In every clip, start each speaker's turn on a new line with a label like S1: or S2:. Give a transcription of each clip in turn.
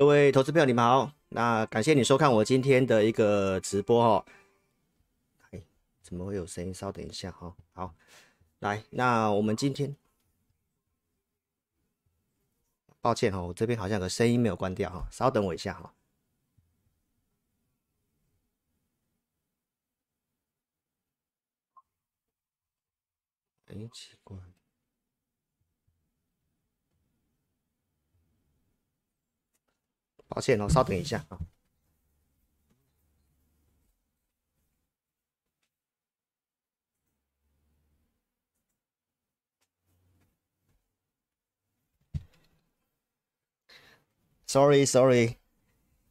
S1: 各位投资朋友，你们好。那感谢你收看我今天的一个直播哦。哎，怎么会有声音？稍等一下哈。好，来，那我们今天，抱歉哈，我这边好像有个声音没有关掉哈，稍等我一下哈。哎，奇怪。抱歉哦，稍等一下啊。Sorry，Sorry，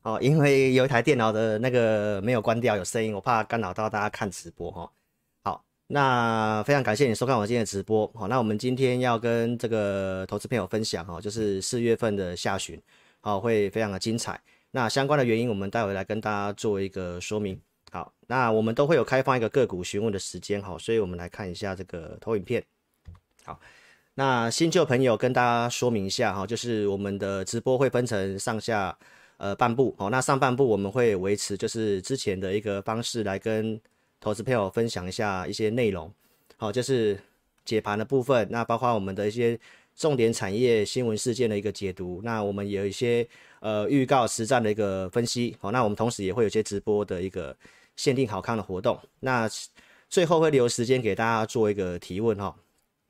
S1: 哦，因为有一台电脑的那个没有关掉，有声音，我怕干扰到大家看直播哈。好，那非常感谢你收看我今天的直播。好，那我们今天要跟这个投资朋友分享哈，就是四月份的下旬。好，会非常的精彩。那相关的原因，我们待会来跟大家做一个说明。好，那我们都会有开放一个个股询问的时间，好，所以我们来看一下这个投影片。好，那新旧朋友跟大家说明一下哈，就是我们的直播会分成上下呃半部。好，那上半部我们会维持就是之前的一个方式来跟投资朋友分享一下一些内容。好，就是解盘的部分，那包括我们的一些。重点产业新闻事件的一个解读，那我们有一些呃预告实战的一个分析，好，那我们同时也会有些直播的一个限定好康的活动，那最后会留时间给大家做一个提问哈。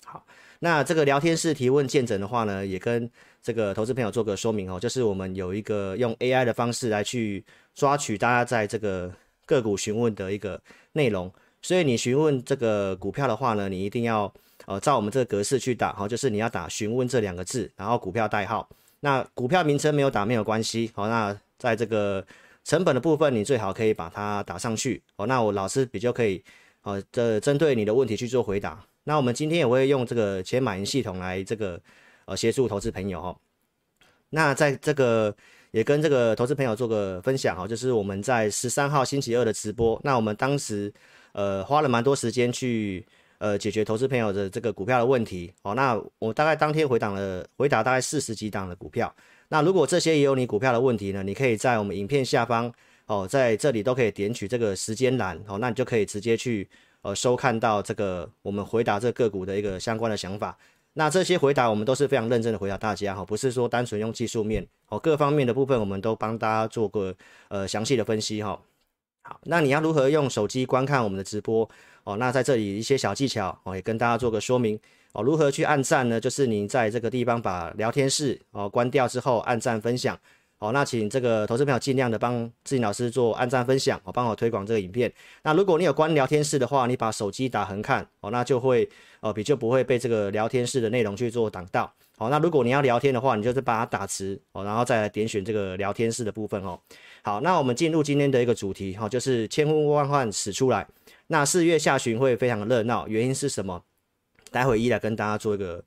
S1: 好，那这个聊天室提问见证的话呢，也跟这个投资朋友做个说明哦，就是我们有一个用 AI 的方式来去抓取大家在这个个股询问的一个内容，所以你询问这个股票的话呢，你一定要。呃，照我们这个格式去打，好，就是你要打询问这两个字，然后股票代号。那股票名称没有打没有关系，好，那在这个成本的部分，你最好可以把它打上去，哦，那我老师比较可以，呃，这针对你的问题去做回答。那我们今天也会用这个钱买银系统来这个呃协助投资朋友哈。那在这个也跟这个投资朋友做个分享哈，就是我们在十三号星期二的直播，那我们当时呃花了蛮多时间去。呃，解决投资朋友的这个股票的问题，哦，那我大概当天回档了，回答大概四十几档的股票。那如果这些也有你股票的问题呢，你可以在我们影片下方，哦，在这里都可以点取这个时间栏，哦，那你就可以直接去呃收看到这个我们回答这个个股的一个相关的想法。那这些回答我们都是非常认真的回答大家，哈，不是说单纯用技术面，哦，各方面的部分我们都帮大家做过呃详细的分析，哈。好，那你要如何用手机观看我们的直播？哦，那在这里一些小技巧哦，也跟大家做个说明哦。如何去按赞呢？就是你在这个地方把聊天室哦关掉之后，按赞分享哦。那请这个投资朋友尽量的帮志颖老师做按赞分享哦，帮我推广这个影片。那如果你有关聊天室的话，你把手机打横看哦，那就会哦比较不会被这个聊天室的内容去做挡到。好，那如果你要聊天的话，你就是把它打直哦，然后再来点选这个聊天室的部分哦。好，那我们进入今天的一个主题哈，就是千呼万唤始出来。那四月下旬会非常的热闹，原因是什么？待会一来跟大家做一个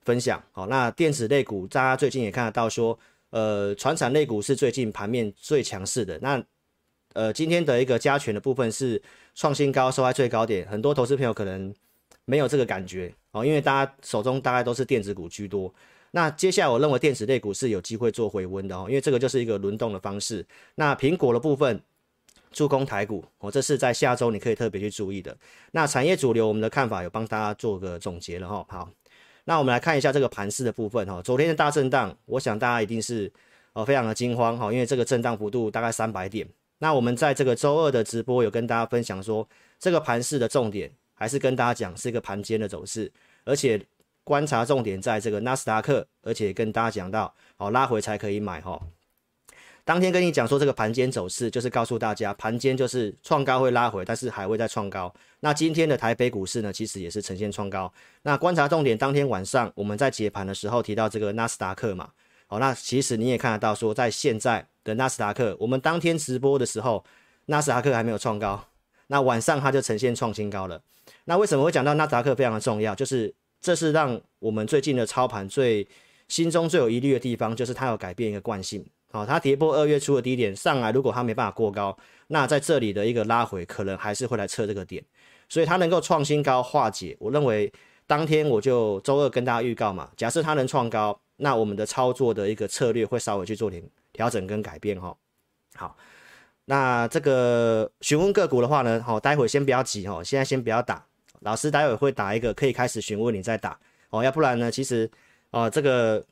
S1: 分享。好，那电子类股，大家最近也看得到说，呃，船产类股是最近盘面最强势的。那呃，今天的一个加权的部分是创新高，收在最高点。很多投资朋友可能没有这个感觉哦，因为大家手中大概都是电子股居多。那接下来我认为电子类股是有机会做回温的哦，因为这个就是一个轮动的方式。那苹果的部分。助攻台股，哦，这是在下周你可以特别去注意的。那产业主流，我们的看法有帮大家做个总结了哈。好，那我们来看一下这个盘势的部分哈。昨天的大震荡，我想大家一定是呃非常的惊慌哈，因为这个震荡幅度大概三百点。那我们在这个周二的直播有跟大家分享说，这个盘势的重点还是跟大家讲是一个盘间的走势，而且观察重点在这个纳斯达克，而且跟大家讲到，好拉回才可以买哈。当天跟你讲说这个盘间走势，就是告诉大家盘间就是创高会拉回，但是还会再创高。那今天的台北股市呢，其实也是呈现创高。那观察重点，当天晚上我们在解盘的时候提到这个纳斯达克嘛，好，那其实你也看得到说，在现在的纳斯达克，我们当天直播的时候，纳斯达克还没有创高，那晚上它就呈现创新高了。那为什么会讲到纳斯达克非常的重要？就是这是让我们最近的操盘最心中最有疑虑的地方，就是它有改变一个惯性。好，它跌破二月初的低点上来，如果它没办法过高，那在这里的一个拉回，可能还是会来测这个点，所以它能够创新高化解。我认为当天我就周二跟大家预告嘛，假设它能创高，那我们的操作的一个策略会稍微去做点调整跟改变哈。好，那这个询问个股的话呢，好，待会先不要急哈，现在先不要打，老师待会会打一个可以开始询问你再打哦，要不然呢，其实哦这个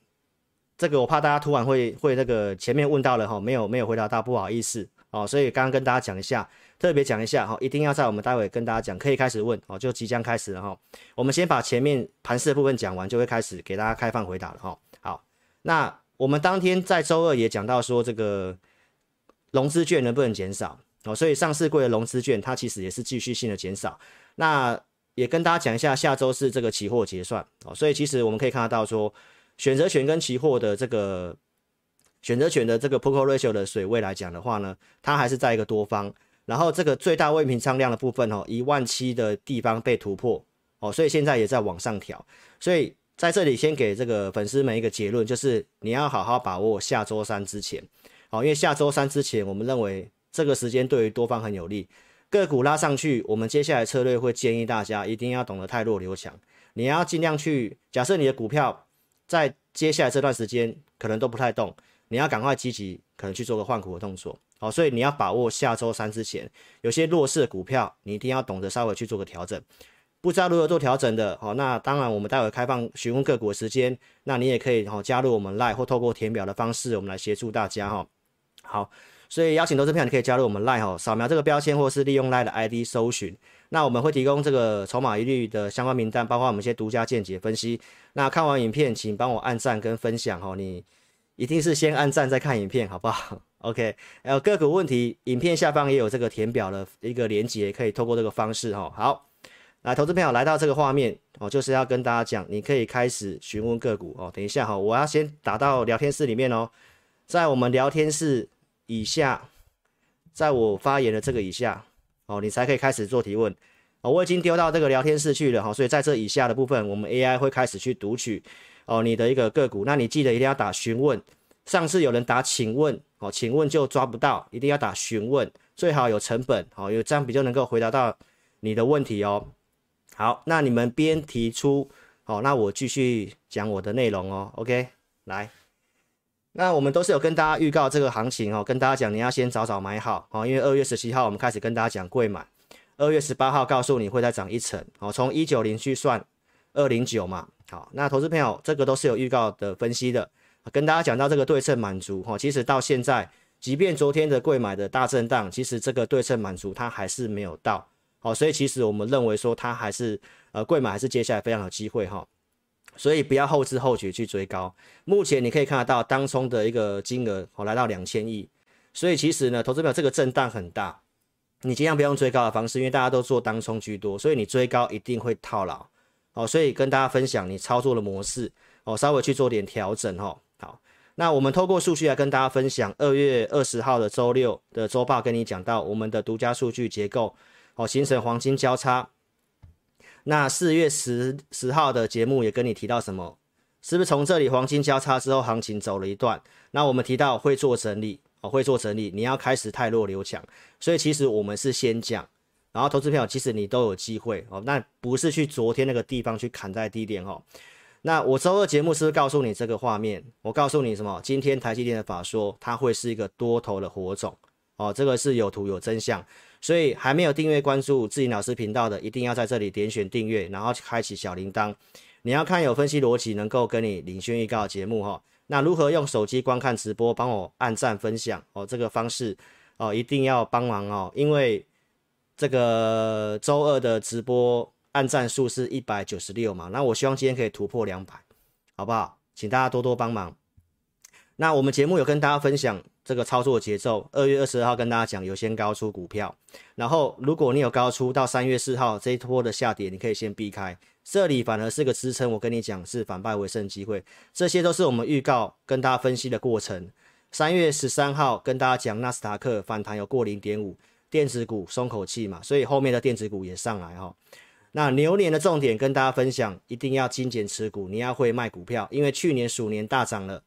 S1: 这个我怕大家突然会会那个前面问到了哈，没有没有回答到，不好意思哦，所以刚刚跟大家讲一下。特别讲一下哈，一定要在我们待会跟大家讲，可以开始问哦，就即将开始了哈。我们先把前面盘势的部分讲完，就会开始给大家开放回答了哈。好，那我们当天在周二也讲到说，这个融资券能不能减少哦？所以上市柜的融资券它其实也是继续性的减少。那也跟大家讲一下，下周是这个期货结算哦，所以其实我们可以看得到说，选择权跟期货的这个选择权的这个 POCO ratio 的水位来讲的话呢，它还是在一个多方。然后这个最大未平仓量的部分哦，一万七的地方被突破哦，所以现在也在往上调。所以在这里先给这个粉丝们一个结论，就是你要好好把握下周三之前哦，因为下周三之前，我们认为这个时间对于多方很有利，个股拉上去，我们接下来策略会建议大家一定要懂得太弱留强，你要尽量去假设你的股票在接下来这段时间可能都不太动，你要赶快积极可能去做个换股的动作。好，所以你要把握下周三之前，有些弱势的股票，你一定要懂得稍微去做个调整。不知道如何做调整的，好，那当然我们待会开放询问个股的时间，那你也可以好加入我们 Line 或透过填表的方式，我们来协助大家哈。好，所以邀请投资朋友，你可以加入我们 Line 哈，扫描这个标签或是利用 Line 的 ID 搜寻，那我们会提供这个筹码一律的相关名单，包括我们一些独家见解分析。那看完影片，请帮我按赞跟分享哦，你一定是先按赞再看影片，好不好？OK，还有个股问题，影片下方也有这个填表的一个连接，可以透过这个方式哈。好，来，投资朋友来到这个画面哦，就是要跟大家讲，你可以开始询问个股哦。等一下哈，我要先打到聊天室里面哦，在我们聊天室以下，在我发言的这个以下哦，你才可以开始做提问哦。我已经丢到这个聊天室去了哈，所以在这以下的部分，我们 AI 会开始去读取哦你的一个个股，那你记得一定要打询问。上次有人打请问。哦，请问就抓不到，一定要打询问，最好有成本，好，有这样比较能够回答到你的问题哦。好，那你们边提出，好，那我继续讲我的内容哦。OK，来，那我们都是有跟大家预告这个行情哦，跟大家讲你要先早早买好哦，因为二月十七号我们开始跟大家讲柜买，二月十八号告诉你会再涨一成，哦，从一九零去算二零九嘛，好，那投资朋友这个都是有预告的分析的。跟大家讲到这个对称满足哈，其实到现在，即便昨天的贵买的大震荡，其实这个对称满足它还是没有到，好，所以其实我们认为说它还是呃贵买还是接下来非常有机会哈，所以不要后知后觉去追高。目前你可以看得到当冲的一个金额哦来到两千亿，所以其实呢，投资表这个震荡很大，你尽量不用追高的方式，因为大家都做当冲居多，所以你追高一定会套牢，哦，所以跟大家分享你操作的模式哦，稍微去做点调整哈。好那我们透过数据来跟大家分享，二月二十号的周六的周报，跟你讲到我们的独家数据结构，哦，形成黄金交叉。那四月十十号的节目也跟你提到什么？是不是从这里黄金交叉之后，行情走了一段？那我们提到会做整理，哦，会做整理，你要开始太弱留强。所以其实我们是先讲，然后投资票其实你都有机会哦，那不是去昨天那个地方去砍在低点哦。那我周二节目是不是告诉你这个画面？我告诉你什么？今天台积电的法说，它会是一个多头的火种哦，这个是有图有真相。所以还没有订阅关注智霖老师频道的，一定要在这里点选订阅，然后开启小铃铛。你要看有分析逻辑，能够跟你领先预告节目哈。那如何用手机观看直播？帮我按赞分享哦，这个方式哦，一定要帮忙哦，因为这个周二的直播。按赞数是一百九十六嘛，那我希望今天可以突破两百，好不好？请大家多多帮忙。那我们节目有跟大家分享这个操作节奏，二月二十二号跟大家讲有先高出股票，然后如果你有高出到三月四号这一波的下跌，你可以先避开，这里反而是个支撑。我跟你讲是反败为胜机会，这些都是我们预告跟大家分析的过程。三月十三号跟大家讲纳斯达克反弹有过零点五，电子股松口气嘛，所以后面的电子股也上来哈。那牛年的重点跟大家分享，一定要精简持股，你要会卖股票，因为去年鼠年大涨了，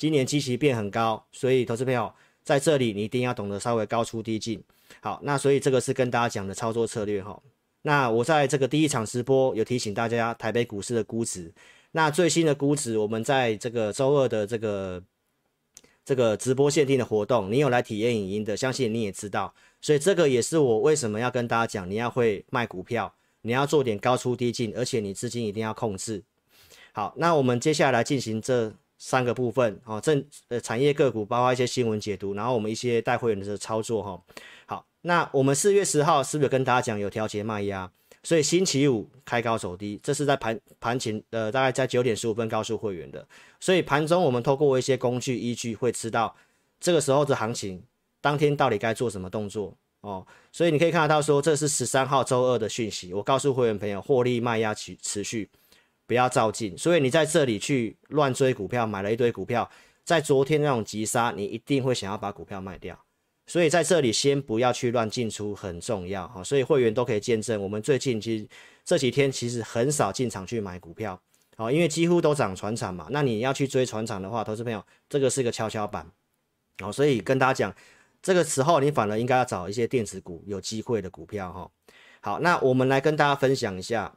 S1: 今年基期变很高，所以投资朋友在这里你一定要懂得稍微高出低进。好，那所以这个是跟大家讲的操作策略哈。那我在这个第一场直播有提醒大家台北股市的估值，那最新的估值我们在这个周二的这个这个直播限定的活动，你有来体验影音的，相信你也知道。所以这个也是我为什么要跟大家讲，你要会卖股票，你要做点高出低进，而且你资金一定要控制。好，那我们接下来进行这三个部分，哦，正呃产业个股，包括一些新闻解读，然后我们一些带会员的操作，哈。好，那我们四月十号是不是跟大家讲有调节卖压？所以星期五开高走低，这是在盘盘前呃大概在九点十五分告诉会员的。所以盘中我们透过一些工具依据会知道这个时候的行情。当天到底该做什么动作哦？所以你可以看得到说，这是十三号周二的讯息。我告诉会员朋友，获利卖压持持续，不要照进。所以你在这里去乱追股票，买了一堆股票，在昨天那种急杀，你一定会想要把股票卖掉。所以在这里先不要去乱进出，很重要哈。所以会员都可以见证，我们最近其实这几天其实很少进场去买股票，好，因为几乎都涨船厂嘛。那你要去追船厂的话，投资朋友，这个是个跷跷板，好，所以跟大家讲。这个时候，你反而应该要找一些电子股有机会的股票哈。好，那我们来跟大家分享一下，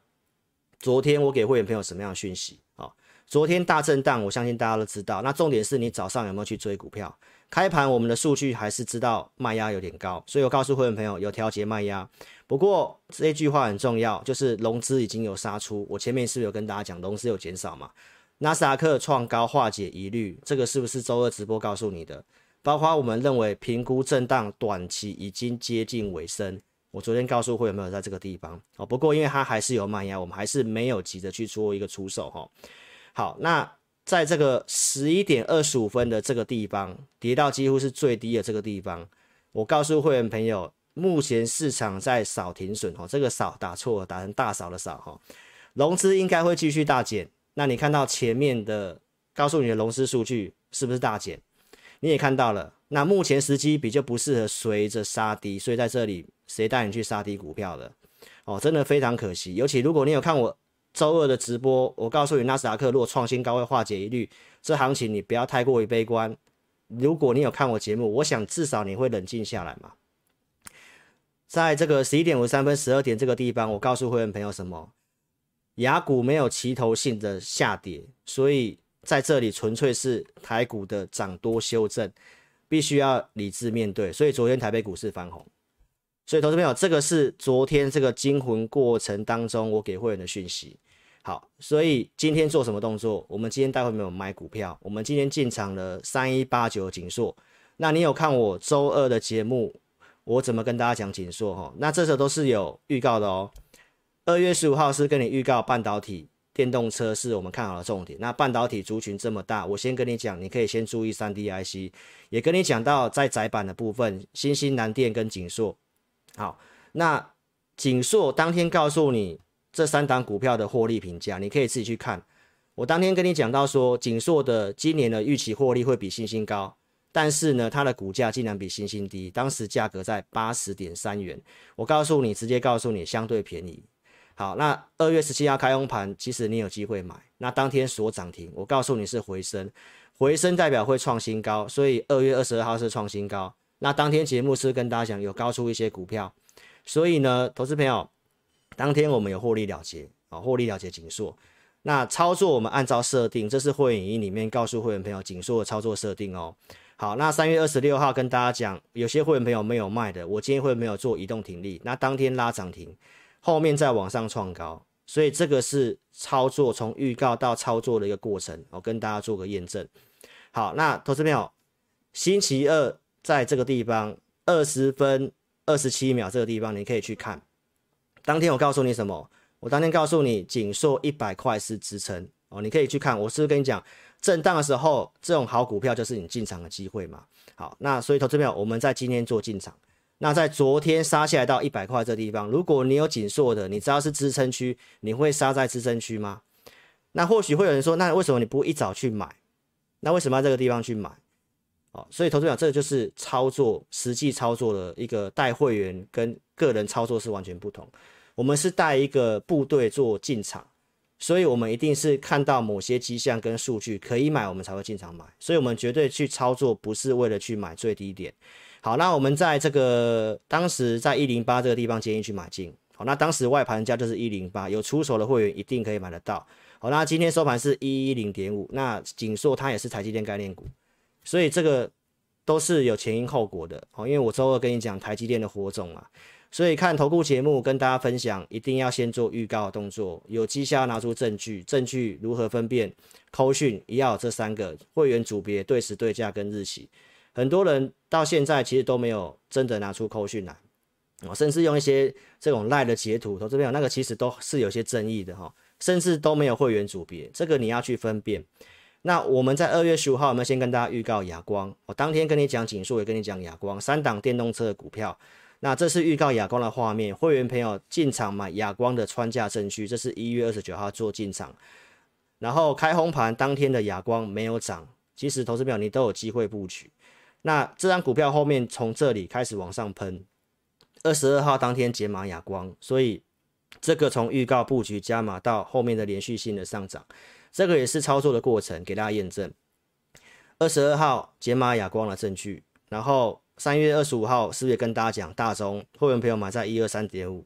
S1: 昨天我给会员朋友什么样的讯息啊？昨天大震荡，我相信大家都知道。那重点是你早上有没有去追股票？开盘我们的数据还是知道卖压有点高，所以我告诉会员朋友有调节卖压。不过这句话很重要，就是融资已经有杀出。我前面是不是有跟大家讲融资有减少嘛？纳斯达克创高化解疑虑，这个是不是周二直播告诉你的？包括我们认为评估震荡短期已经接近尾声，我昨天告诉会员朋友在这个地方哦。不过因为它还是有卖压，我们还是没有急着去做一个出手哈。好，那在这个十一点二十五分的这个地方跌到几乎是最低的这个地方，我告诉会员朋友，目前市场在扫停损哦，这个扫打错了，打成大扫的扫哈，融资应该会继续大减。那你看到前面的告诉你的融资数据是不是大减？你也看到了，那目前时机比较不适合随着杀低，所以在这里谁带你去杀低股票的？哦，真的非常可惜。尤其如果你有看我周二的直播，我告诉你纳斯达克如果创新高会化解疑虑，这行情你不要太过于悲观。如果你有看我节目，我想至少你会冷静下来嘛。在这个十一点五十三分、十二点这个地方，我告诉会员朋友什么？雅股没有齐头性的下跌，所以。在这里纯粹是台股的涨多修正，必须要理智面对。所以昨天台北股市翻红。所以投资朋友，这个是昨天这个惊魂过程当中我给会员的讯息。好，所以今天做什么动作？我们今天待会没有买股票，我们今天进场了三一八九景硕。那你有看我周二的节目？我怎么跟大家讲景硕？哈，那这时候都是有预告的哦。二月十五号是跟你预告半导体。电动车是我们看好的重点。那半导体族群这么大，我先跟你讲，你可以先注意三 DIC，也跟你讲到在窄板的部分，新兴南电跟景硕。好，那景硕当天告诉你这三档股票的获利评价，你可以自己去看。我当天跟你讲到说，景硕的今年的预期获利会比新兴高，但是呢，它的股价竟然比新兴低，当时价格在八十点三元。我告诉你，直接告诉你，相对便宜。好，那二月十七号开红盘，其实你有机会买。那当天锁涨停，我告诉你是回升，回升代表会创新高，所以二月二十二号是创新高。那当天节目是跟大家讲有高出一些股票，所以呢，投资朋友，当天我们有获利了结啊，获利了结紧缩。那操作我们按照设定，这是会员营里面告诉会员朋友紧缩的操作设定哦。好，那三月二十六号跟大家讲，有些会员朋友没有卖的，我今天会没有做移动停利，那当天拉涨停。后面再往上创高，所以这个是操作从预告到操作的一个过程，我跟大家做个验证。好，那投资朋友，星期二在这个地方二十分二十七秒这个地方，你可以去看。当天我告诉你什么？我当天告诉你，景硕一百块是支撑哦，你可以去看。我是不是跟你讲，震荡的时候，这种好股票就是你进场的机会嘛。好，那所以投资朋友，我们在今天做进场。那在昨天杀下来到一百块这地方，如果你有景硕的，你知道是支撑区，你会杀在支撑区吗？那或许会有人说，那为什么你不一早去买？那为什么要这个地方去买？哦，所以投资者这个就是操作，实际操作的一个带会员跟个人操作是完全不同。我们是带一个部队做进场，所以我们一定是看到某些迹象跟数据可以买，我们才会进场买。所以我们绝对去操作，不是为了去买最低点。好，那我们在这个当时在一零八这个地方建议去买进。好，那当时外盘价就是一零八，有出手的会员一定可以买得到。好，那今天收盘是一一零点五。那锦硕它也是台积电概念股，所以这个都是有前因后果的哦。因为我周二跟你讲台积电的火种嘛，所以看投顾节目跟大家分享，一定要先做预告的动作，有绩效拿出证据，证据如何分辨？扣讯也要有这三个会员组别对时对价跟日期。很多人到现在其实都没有真的拿出扣讯来，哦，甚至用一些这种赖的截图，投资朋友那个其实都是有些争议的哈，甚至都没有会员组别，这个你要去分辨。那我们在二月十五号，我们先跟大家预告亚光，我当天跟你讲景硕，也跟你讲亚光三档电动车的股票。那这是预告亚光的画面，会员朋友进场买亚光的穿价证据，这是一月二十九号做进场，然后开红盘当天的亚光没有涨，其实投资表你都有机会布局。那这张股票后面从这里开始往上喷，二十二号当天解码亚光，所以这个从预告布局加码到后面的连续性的上涨。这个也是操作的过程，给大家验证。二十二号解码哑光的证据，然后三月二十五号是不是也跟大家讲大中会员朋友买在一二三点五？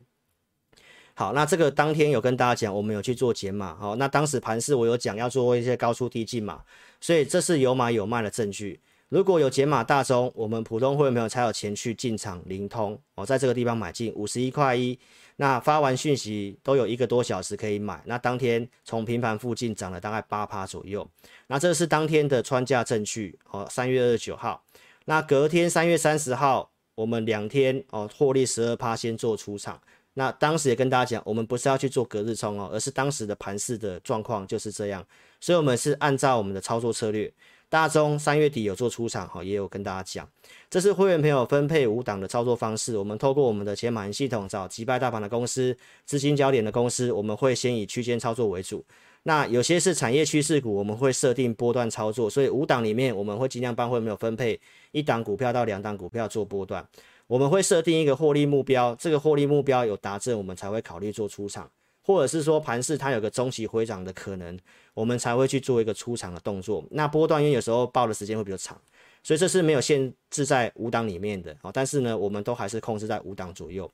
S1: 好，那这个当天有跟大家讲，我们有去做解码。好，那当时盘势我有讲要做一些高出低进嘛，所以这是有买有卖的证据。如果有解码大中，我们普通会员朋友才有钱去进场灵通哦，在这个地方买进五十一块一。那发完讯息都有一个多小时可以买，那当天从平盘附近涨了大概八趴左右，那这是当天的穿价证据哦。三月二十九号，那隔天三月三十号，我们两天哦获利十二趴先做出场，那当时也跟大家讲，我们不是要去做隔日冲哦，而是当时的盘势的状况就是这样，所以我们是按照我们的操作策略。大中三月底有做出场，哈，也有跟大家讲，这是会员朋友分配五档的操作方式。我们透过我们的钱买系统找击败大盘的公司、资金焦点的公司，我们会先以区间操作为主。那有些是产业趋势股，我们会设定波段操作。所以五档里面，我们会尽量帮会员朋友分配一档股票到两档股票做波段。我们会设定一个获利目标，这个获利目标有达成，我们才会考虑做出场。或者是说盘势它有个中期回涨的可能，我们才会去做一个出场的动作。那波段因为有时候报的时间会比较长，所以这是没有限制在五档里面的啊。但是呢，我们都还是控制在五档左右。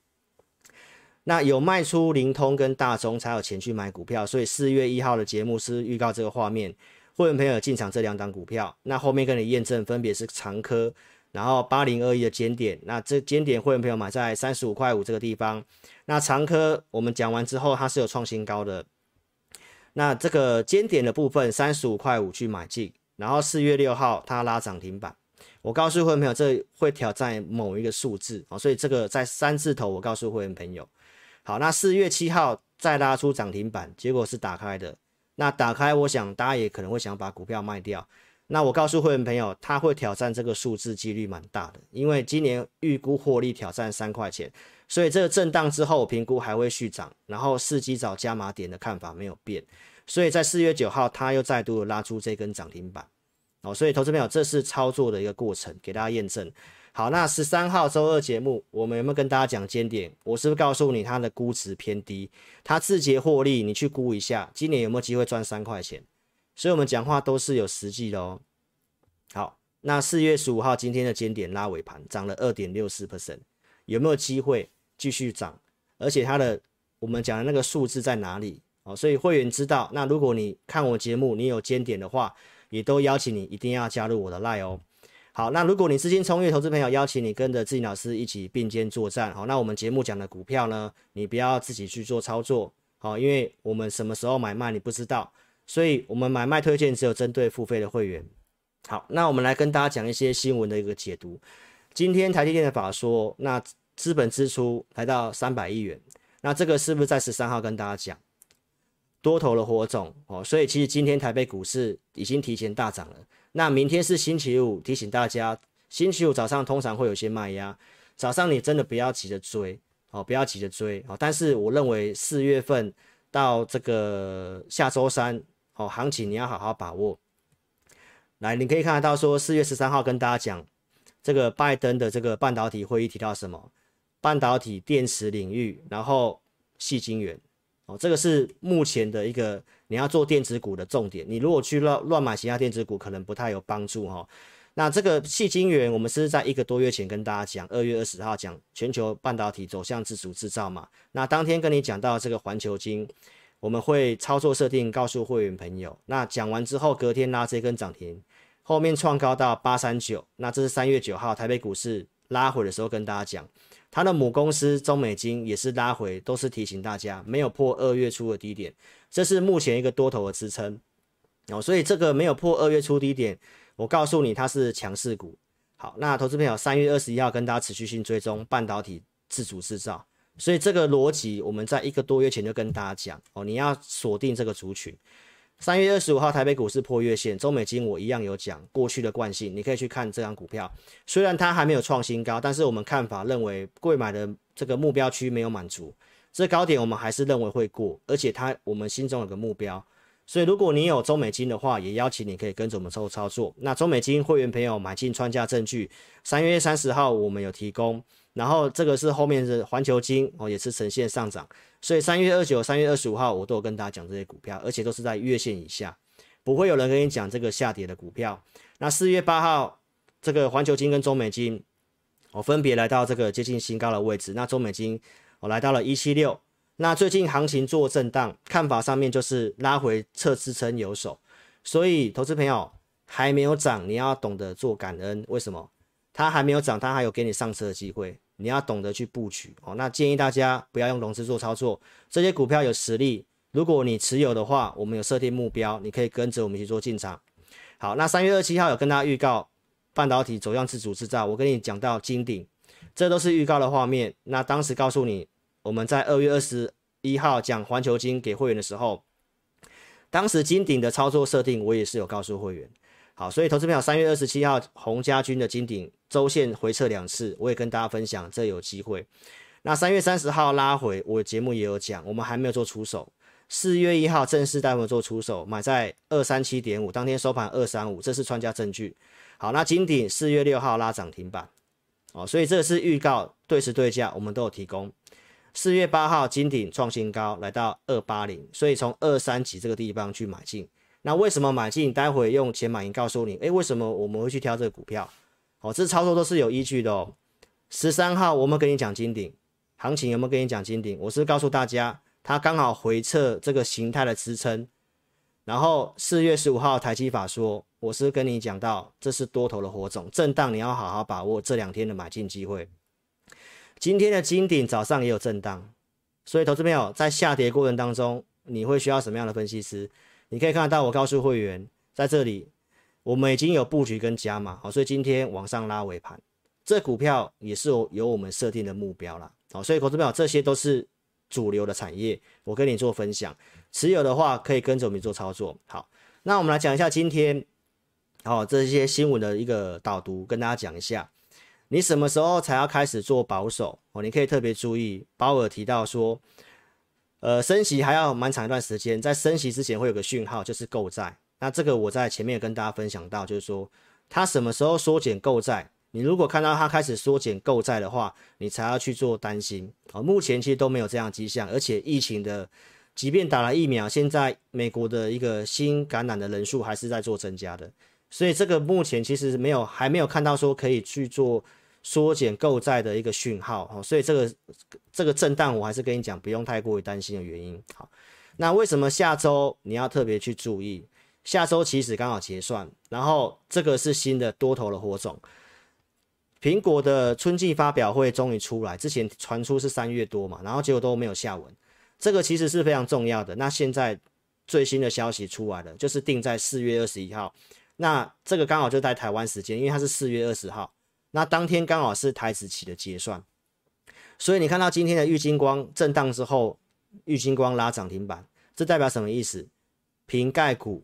S1: 那有卖出灵通跟大中才有钱去买股票，所以四月一号的节目是预告这个画面，会员朋友进场这两档股票。那后面跟你验证分别是长科。然后八零二一的尖点，那这尖点会员朋友买在三十五块五这个地方。那长科我们讲完之后，它是有创新高的。那这个尖点的部分三十五块五去买进，然后四月六号它拉涨停板。我告诉会员朋友，这会挑战某一个数字哦，所以这个在三字头。我告诉会员朋友，好，那四月七号再拉出涨停板，结果是打开的。那打开，我想大家也可能会想把股票卖掉。那我告诉会员朋友，他会挑战这个数字几率蛮大的，因为今年预估获利挑战三块钱，所以这个震荡之后评估还会续涨，然后伺机找加码点的看法没有变，所以在四月九号他又再度拉出这根涨停板，哦，所以投资朋友这是操作的一个过程，给大家验证。好，那十三号周二节目我们有没有跟大家讲尖点？我是不是告诉你它的估值偏低，它自结获利，你去估一下，今年有没有机会赚三块钱？所以，我们讲话都是有实际的哦。好，那四月十五号今天的尖点拉尾盘涨了二点六四 percent，有没有机会继续涨？而且它的我们讲的那个数字在哪里？哦，所以会员知道。那如果你看我节目，你有尖点的话，也都邀请你一定要加入我的 Line 哦。好，那如果你资金充裕，投资朋友邀请你跟着志颖老师一起并肩作战。好，那我们节目讲的股票呢，你不要自己去做操作。好，因为我们什么时候买卖你不知道。所以，我们买卖推荐只有针对付费的会员。好，那我们来跟大家讲一些新闻的一个解读。今天台积电的法说，那资本支出来到三百亿元，那这个是不是在十三号跟大家讲多头的火种哦？所以其实今天台北股市已经提前大涨了。那明天是星期五，提醒大家，星期五早上通常会有些卖压，早上你真的不要急着追哦，不要急着追哦。但是我认为四月份到这个下周三。好，行情你要好好把握。来，你可以看得到，说四月十三号跟大家讲，这个拜登的这个半导体会议提到什么？半导体电池领域，然后细晶圆。哦，这个是目前的一个你要做电子股的重点。你如果去乱乱买其他电子股，可能不太有帮助哈。那这个细晶圆，我们是在一个多月前跟大家讲，二月二十号讲全球半导体走向自主制造嘛。那当天跟你讲到这个环球晶。我们会操作设定告诉会员朋友，那讲完之后隔天拉这根涨停，后面创高到八三九，那这是三月九号台北股市拉回的时候跟大家讲，它的母公司中美金也是拉回，都是提醒大家没有破二月初的低点，这是目前一个多头的支撑哦，所以这个没有破二月初低点，我告诉你它是强势股。好，那投资朋友三月二十一号跟大家持续性追踪半导体自主制造，所以这个逻辑我们在一个多月前就跟大家讲哦，你要锁定这个族群。三月二十五号，台北股市破月线，中美金我一样有讲过去的惯性，你可以去看这张股票，虽然它还没有创新高，但是我们看法认为贵买的这个目标区没有满足，这高点我们还是认为会过，而且它我们心中有个目标，所以如果你有中美金的话，也邀请你可以跟着我们做操作。那中美金会员朋友买进穿价证据，三月三十号我们有提供。然后这个是后面的环球金哦，也是呈现上涨，所以三月二九、三月二十五号我都有跟大家讲这些股票，而且都是在月线以下，不会有人跟你讲这个下跌的股票。那四月八号，这个环球金跟中美金，我分别来到这个接近新高的位置。那中美金我来到了一七六，那最近行情做震荡，看法上面就是拉回测支撑有手，所以投资朋友还没有涨，你要懂得做感恩。为什么？它还没有涨，它还有给你上车的机会。你要懂得去布局哦，那建议大家不要用融资做操作，这些股票有实力，如果你持有的话，我们有设定目标，你可以跟着我们去做进场。好，那三月二七号有跟大家预告半导体走向自主制造，我跟你讲到金鼎，这都是预告的画面。那当时告诉你，我们在二月二十一号讲环球金给会员的时候，当时金鼎的操作设定我也是有告诉会员。好，所以投资朋友三月二十七号洪家军的金鼎周线回撤两次，我也跟大家分享，这有机会。那三月三十号拉回，我节目也有讲，我们还没有做出手。四月一号正式带我们做出手，买在二三七点五，当天收盘二三五，这是穿价证据。好，那金鼎四月六号拉涨停板，哦，所以这是预告，对时对价我们都有提供。四月八号金鼎创新高，来到二八零，所以从二三级这个地方去买进。那为什么买进？待会用钱买银告诉你，诶，为什么我们会去挑这个股票？哦，这操作都是有依据的哦。十三号我们跟你讲金顶行情，有没有跟你讲金顶？我是告诉大家，它刚好回撤这个形态的支撑。然后四月十五号台积法说，我是跟你讲到，这是多头的火种，震荡你要好好把握这两天的买进机会。今天的金顶早上也有震荡，所以投资朋友在下跌过程当中，你会需要什么样的分析师？你可以看得到，我告诉会员，在这里我们已经有布局跟加码，好，所以今天往上拉尾盘，这股票也是有有我们设定的目标啦，好，所以投资朋友这些都是主流的产业，我跟你做分享，持有的话可以跟着我们做操作。好，那我们来讲一下今天，好，这些新闻的一个导读，跟大家讲一下，你什么时候才要开始做保守？哦，你可以特别注意，鲍尔提到说。呃，升息还要蛮长一段时间，在升息之前会有个讯号，就是购债。那这个我在前面跟大家分享到，就是说它什么时候缩减购债，你如果看到它开始缩减购债的话，你才要去做担心啊。目前其实都没有这样迹象，而且疫情的，即便打了疫苗，现在美国的一个新感染的人数还是在做增加的，所以这个目前其实没有还没有看到说可以去做。缩减购债的一个讯号，哈，所以这个这个震荡，我还是跟你讲，不用太过于担心的原因。好，那为什么下周你要特别去注意？下周起始刚好结算，然后这个是新的多头的火种。苹果的春季发表会终于出来，之前传出是三月多嘛，然后结果都没有下文，这个其实是非常重要的。那现在最新的消息出来了，就是定在四月二十一号，那这个刚好就在台湾时间，因为它是四月二十号。那当天刚好是台指期的结算，所以你看到今天的玉金光震荡之后，玉金光拉涨停板，这代表什么意思？苹概股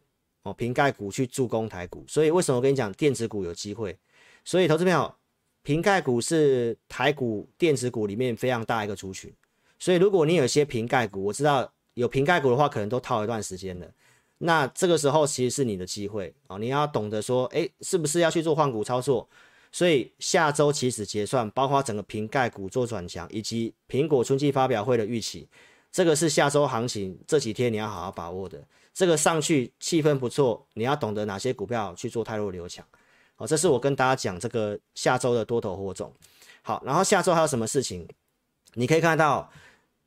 S1: 哦，苹概股去助攻台股，所以为什么我跟你讲电子股有机会？所以投资朋友，瓶盖股是台股电子股里面非常大一个族群，所以如果你有一些瓶盖股，我知道有瓶盖股的话，可能都套一段时间了，那这个时候其实是你的机会哦，你要懂得说，诶，是不是要去做换股操作？所以下周起始结算，包括整个瓶盖股做转强，以及苹果春季发表会的预期，这个是下周行情这几天你要好好把握的。这个上去气氛不错，你要懂得哪些股票去做汰弱留强。好，这是我跟大家讲这个下周的多头火种。好，然后下周还有什么事情？你可以看到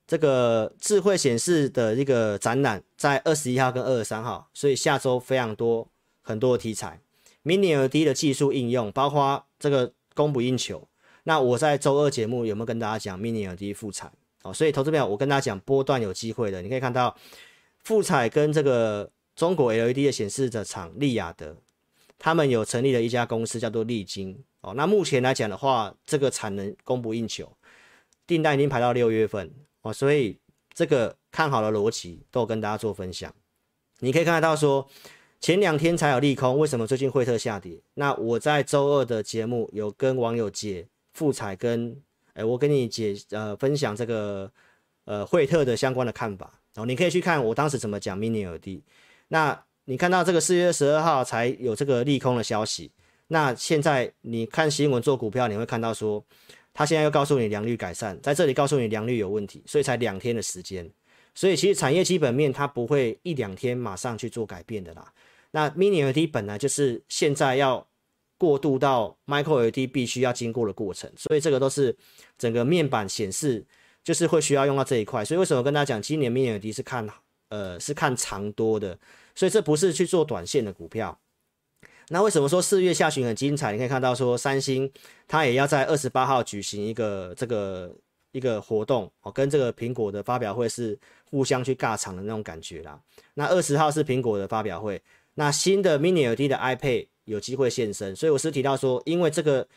S1: 这个智慧显示的一个展览，在二十一号跟二十三号，所以下周非常多很多的题材。Mini LED 的技术应用，包括这个供不应求。那我在周二节目有没有跟大家讲 Mini LED 复彩？哦，所以投资朋友，我跟大家讲波段有机会的，你可以看到富彩跟这个中国 LED 的显示的厂利雅得，他们有成立了一家公司叫做利晶。哦，那目前来讲的话，这个产能供不应求，订单已经排到六月份。哦，所以这个看好的逻辑都跟大家做分享。你可以看得到说，前两天才有利空，为什么最近惠特下跌？那我在周二的节目有跟网友解富彩跟，哎，我跟你解呃分享这个呃惠特的相关的看法。哦，你可以去看我当时怎么讲 Mini LED。那你看到这个四月十二号才有这个利空的消息，那现在你看新闻做股票，你会看到说，他现在又告诉你良率改善，在这里告诉你良率有问题，所以才两天的时间。所以其实产业基本面它不会一两天马上去做改变的啦。那 Mini LED 本来就是现在要过渡到 Micro LED 必须要经过的过程，所以这个都是整个面板显示就是会需要用到这一块。所以为什么跟大家讲今年 Mini LED 是看呃是看长多的？所以这不是去做短线的股票。那为什么说四月下旬很精彩？你可以看到说三星它也要在二十八号举行一个这个。一个活动哦，跟这个苹果的发表会是互相去尬场的那种感觉啦。那二十号是苹果的发表会，那新的 Mini LED 的 iPad 有机会现身，所以我是提到说，因为这个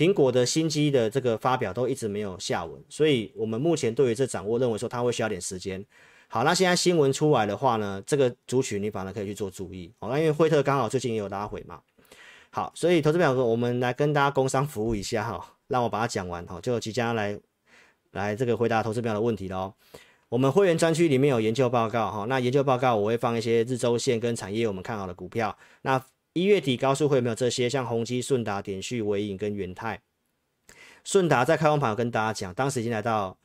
S1: 苹果的新机的这个发表都一直没有下文，所以我们目前对于这掌握认为说它会需要点时间。好，那现在新闻出来的话呢，这个族群你反而可以去做注意。好，那因为惠特刚好最近也有拉回嘛。好，所以投资表哥，我们来跟大家工商服务一下哈，让我把它讲完哈，就即将来。来，这个回答投资表的问题喽。我们会员专区里面有研究报告哈，那研究报告我会放一些日周线跟产业我们看好的股票。那一月底高数会有没有这些？像宏基、顺达、点序、纬颖跟元泰。顺达在开放盘跟大家讲，当时已经来到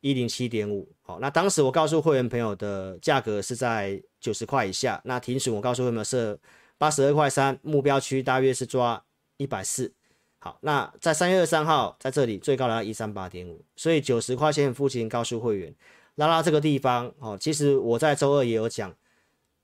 S1: 一零七点五。好，那当时我告诉会员朋友的价格是在九十块以下。那停损我告诉会员朋友设八十二块三，目标区大约是抓一百四。好，那在三月二三号，在这里最高来到一三八点五，所以九十块钱附近告诉会员，拉拉这个地方哦。其实我在周二也有讲，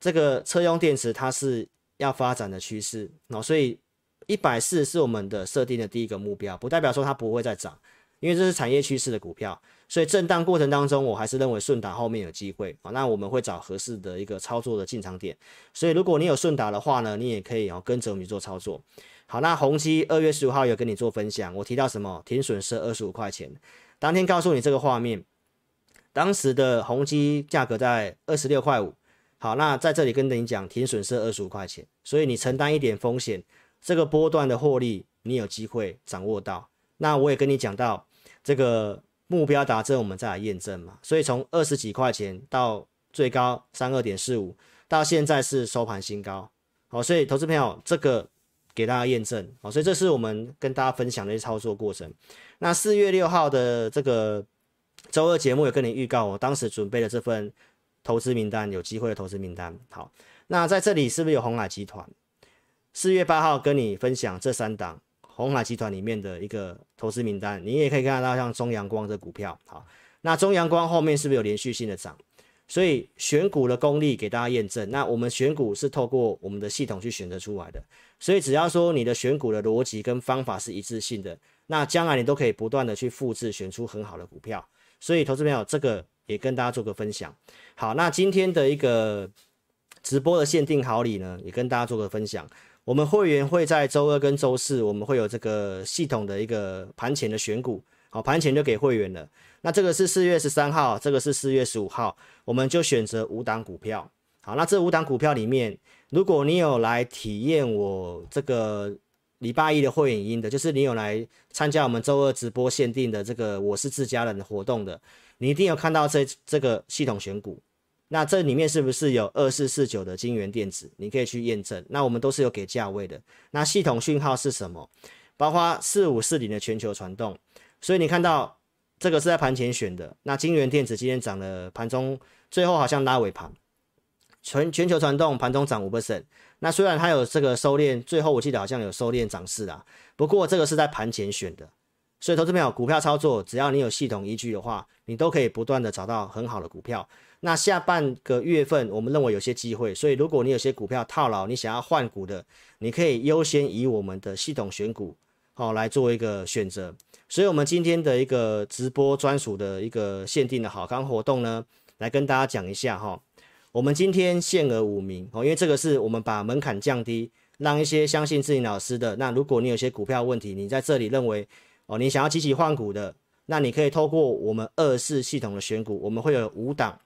S1: 这个车用电池它是要发展的趋势哦，所以一百四是我们的设定的第一个目标，不代表说它不会再涨，因为这是产业趋势的股票，所以震荡过程当中，我还是认为顺达后面有机会啊。那我们会找合适的一个操作的进场点，所以如果你有顺达的话呢，你也可以哦跟着我们做操作。好，那宏基二月十五号有跟你做分享，我提到什么？停损是二十五块钱，当天告诉你这个画面，当时的宏基价格在二十六块五。好，那在这里跟你讲，停损是二十五块钱，所以你承担一点风险，这个波段的获利你有机会掌握到。那我也跟你讲到，这个目标达成，我们再来验证嘛。所以从二十几块钱到最高三二点四五，到现在是收盘新高。好，所以投资朋友这个。给大家验证，好，所以这是我们跟大家分享的一些操作过程。那四月六号的这个周二节目也跟你预告，我当时准备了这份投资名单，有机会的投资名单。好，那在这里是不是有鸿海集团？四月八号跟你分享这三档鸿海集团里面的一个投资名单，你也可以看到像中阳光这股票。好，那中阳光后面是不是有连续性的涨？所以选股的功力给大家验证。那我们选股是透过我们的系统去选择出来的。所以只要说你的选股的逻辑跟方法是一致性的，那将来你都可以不断的去复制，选出很好的股票。所以投资朋友，这个也跟大家做个分享。好，那今天的一个直播的限定好礼呢，也跟大家做个分享。我们会员会在周二跟周四，我们会有这个系统的一个盘前的选股。好，盘前就给会员了。那这个是四月十三号，这个是四月十五号，我们就选择五档股票。好，那这五档股票里面。如果你有来体验我这个礼拜一的会员音的，就是你有来参加我们周二直播限定的这个我是自家人的活动的，你一定有看到这这个系统选股。那这里面是不是有二四四九的金源电子？你可以去验证。那我们都是有给价位的。那系统讯号是什么？包括四五四零的全球传动。所以你看到这个是在盘前选的。那金源电子今天涨了，盘中最后好像拉尾盘。全全球传动盘中涨五 percent，那虽然它有这个收敛，最后我记得好像有收敛涨势啦，不过这个是在盘前选的，所以投资朋友，股票操作只要你有系统依据的话，你都可以不断的找到很好的股票。那下半个月份，我们认为有些机会，所以如果你有些股票套牢，你想要换股的，你可以优先以我们的系统选股，好来做一个选择。所以，我们今天的一个直播专属的一个限定的好康活动呢，来跟大家讲一下哈。我们今天限额五名哦，因为这个是我们把门槛降低，让一些相信志霖老师的。那如果你有些股票问题，你在这里认为哦，你想要积极换股的，那你可以透过我们二四系统的选股，我们会有五档。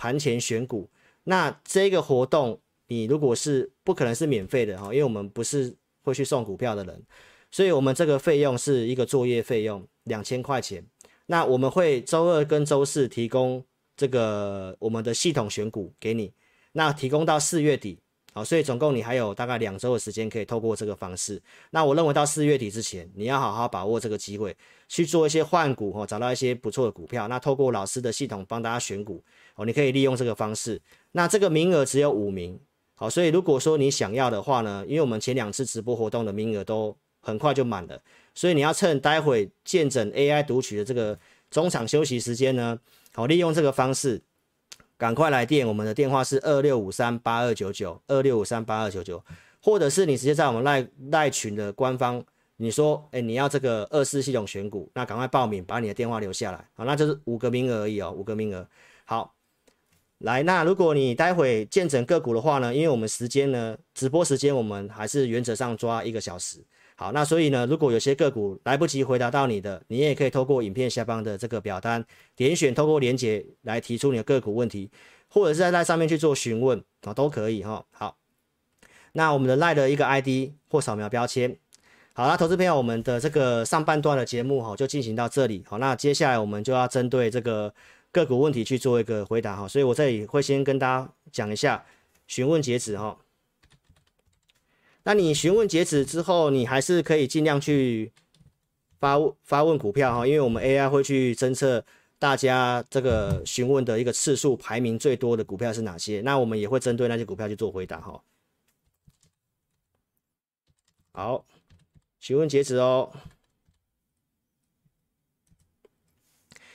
S1: 盘前选股，那这个活动你如果是不可能是免费的哈，因为我们不是会去送股票的人，所以我们这个费用是一个作业费用两千块钱。那我们会周二跟周四提供这个我们的系统选股给你，那提供到四月底。好，所以总共你还有大概两周的时间可以透过这个方式。那我认为到四月底之前，你要好好把握这个机会去做一些换股哦，找到一些不错的股票。那透过老师的系统帮大家选股哦，你可以利用这个方式。那这个名额只有五名，好，所以如果说你想要的话呢，因为我们前两次直播活动的名额都很快就满了，所以你要趁待会见证 AI 读取的这个中场休息时间呢，好，利用这个方式。赶快来电，我们的电话是二六五三八二九九二六五三八二九九，或者是你直接在我们赖赖群的官方，你说，哎，你要这个二四系统选股，那赶快报名，把你的电话留下来，好，那就是五个名额而已哦，五个名额。好，来，那如果你待会见证个股的话呢，因为我们时间呢，直播时间我们还是原则上抓一个小时。好，那所以呢，如果有些个股来不及回答到你的，你也可以透过影片下方的这个表单点选，透过连接来提出你的个股问题，或者是在那上面去做询问啊，都可以哈。好，那我们的赖的一个 ID 或扫描标签。好，那投资朋友，我们的这个上半段的节目哈就进行到这里。好，那接下来我们就要针对这个个股问题去做一个回答哈，所以我这里会先跟大家讲一下询问截止哈。那你询问截止之后，你还是可以尽量去发问发问股票哈，因为我们 AI 会去侦测大家这个询问的一个次数排名最多的股票是哪些，那我们也会针对那些股票去做回答哈。好，询问截止哦。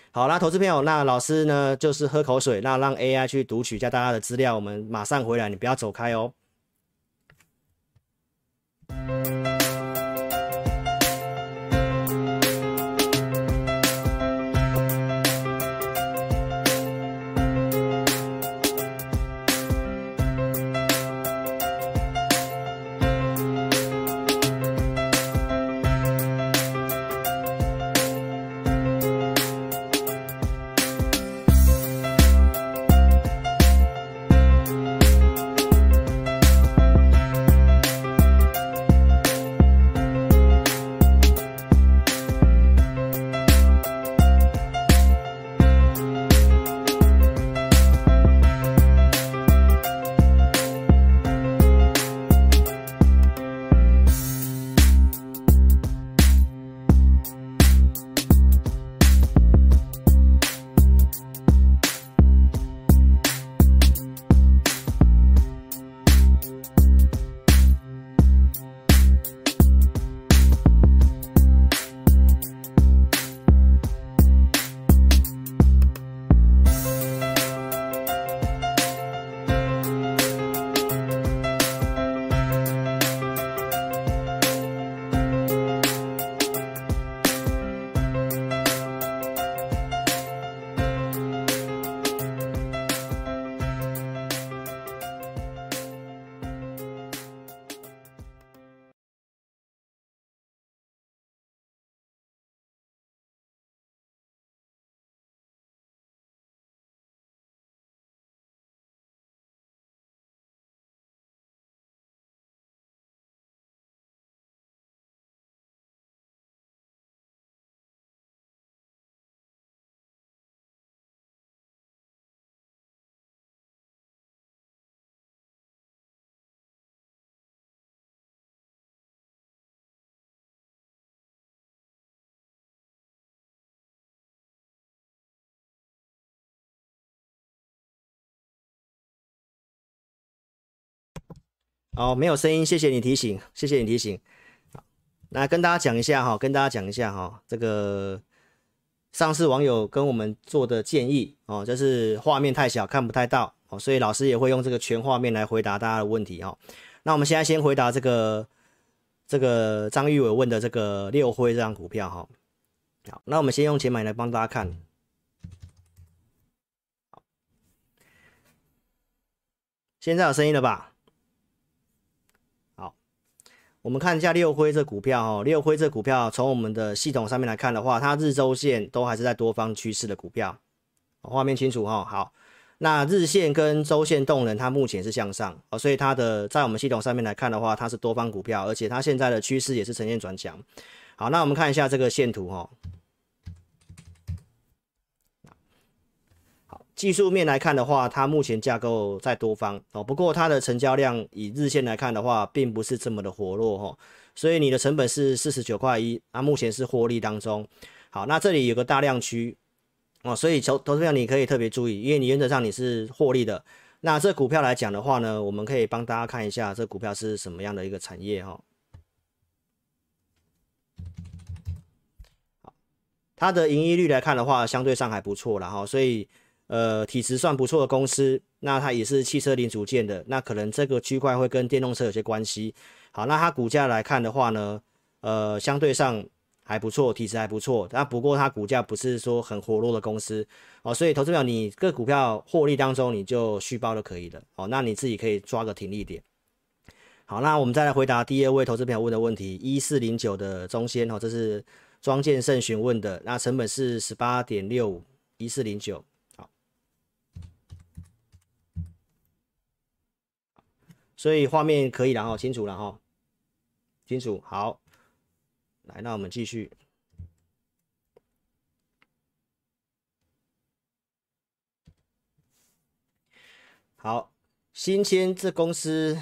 S1: 好啦，投资朋友，那老师呢就是喝口水，那让 AI 去读取一下大家的资料，我们马上回来，你不要走开哦。Thank you. 哦，没有声音，谢谢你提醒，谢谢你提醒。好，那跟大家讲一下哈，跟大家讲一下哈，这个上次网友跟我们做的建议哦，就是画面太小看不太到哦，所以老师也会用这个全画面来回答大家的问题哈。那我们现在先回答这个这个张玉伟问的这个六辉这张股票哈。好，那我们先用钱买来帮大家看。现在有声音了吧？我们看一下六辉这股票哦，六辉这股票从我们的系统上面来看的话，它日周线都还是在多方趋势的股票，画面清楚哈。好，那日线跟周线动能它目前是向上哦，所以它的在我们系统上面来看的话，它是多方股票，而且它现在的趋势也是呈现转强。好，那我们看一下这个线图哈。技术面来看的话，它目前架构在多方哦，不过它的成交量以日线来看的话，并不是这么的活络哈，所以你的成本是四十九块一，那目前是获利当中。好，那这里有个大量区哦，所以投投资票你可以特别注意，因为你原则上你是获利的。那这股票来讲的话呢，我们可以帮大家看一下这股票是什么样的一个产业哈。好，它的盈利率来看的话，相对上还不错了哈，所以。呃，体质算不错的公司，那它也是汽车零组件的，那可能这个区块会跟电动车有些关系。好，那它股价来看的话呢，呃，相对上还不错，体质还不错。那不过它股价不是说很活络的公司哦，所以投资者你各股票获利当中你就续抱就可以了哦。那你自己可以抓个停利点。好，那我们再来回答第二位投资朋友问的问题：一四零九的中仙哦，这是庄建胜询问的，那成本是十八点六五，一四零九。所以画面可以了哈，清楚了哈，清楚。好，来，那我们继续。好，新签这公司，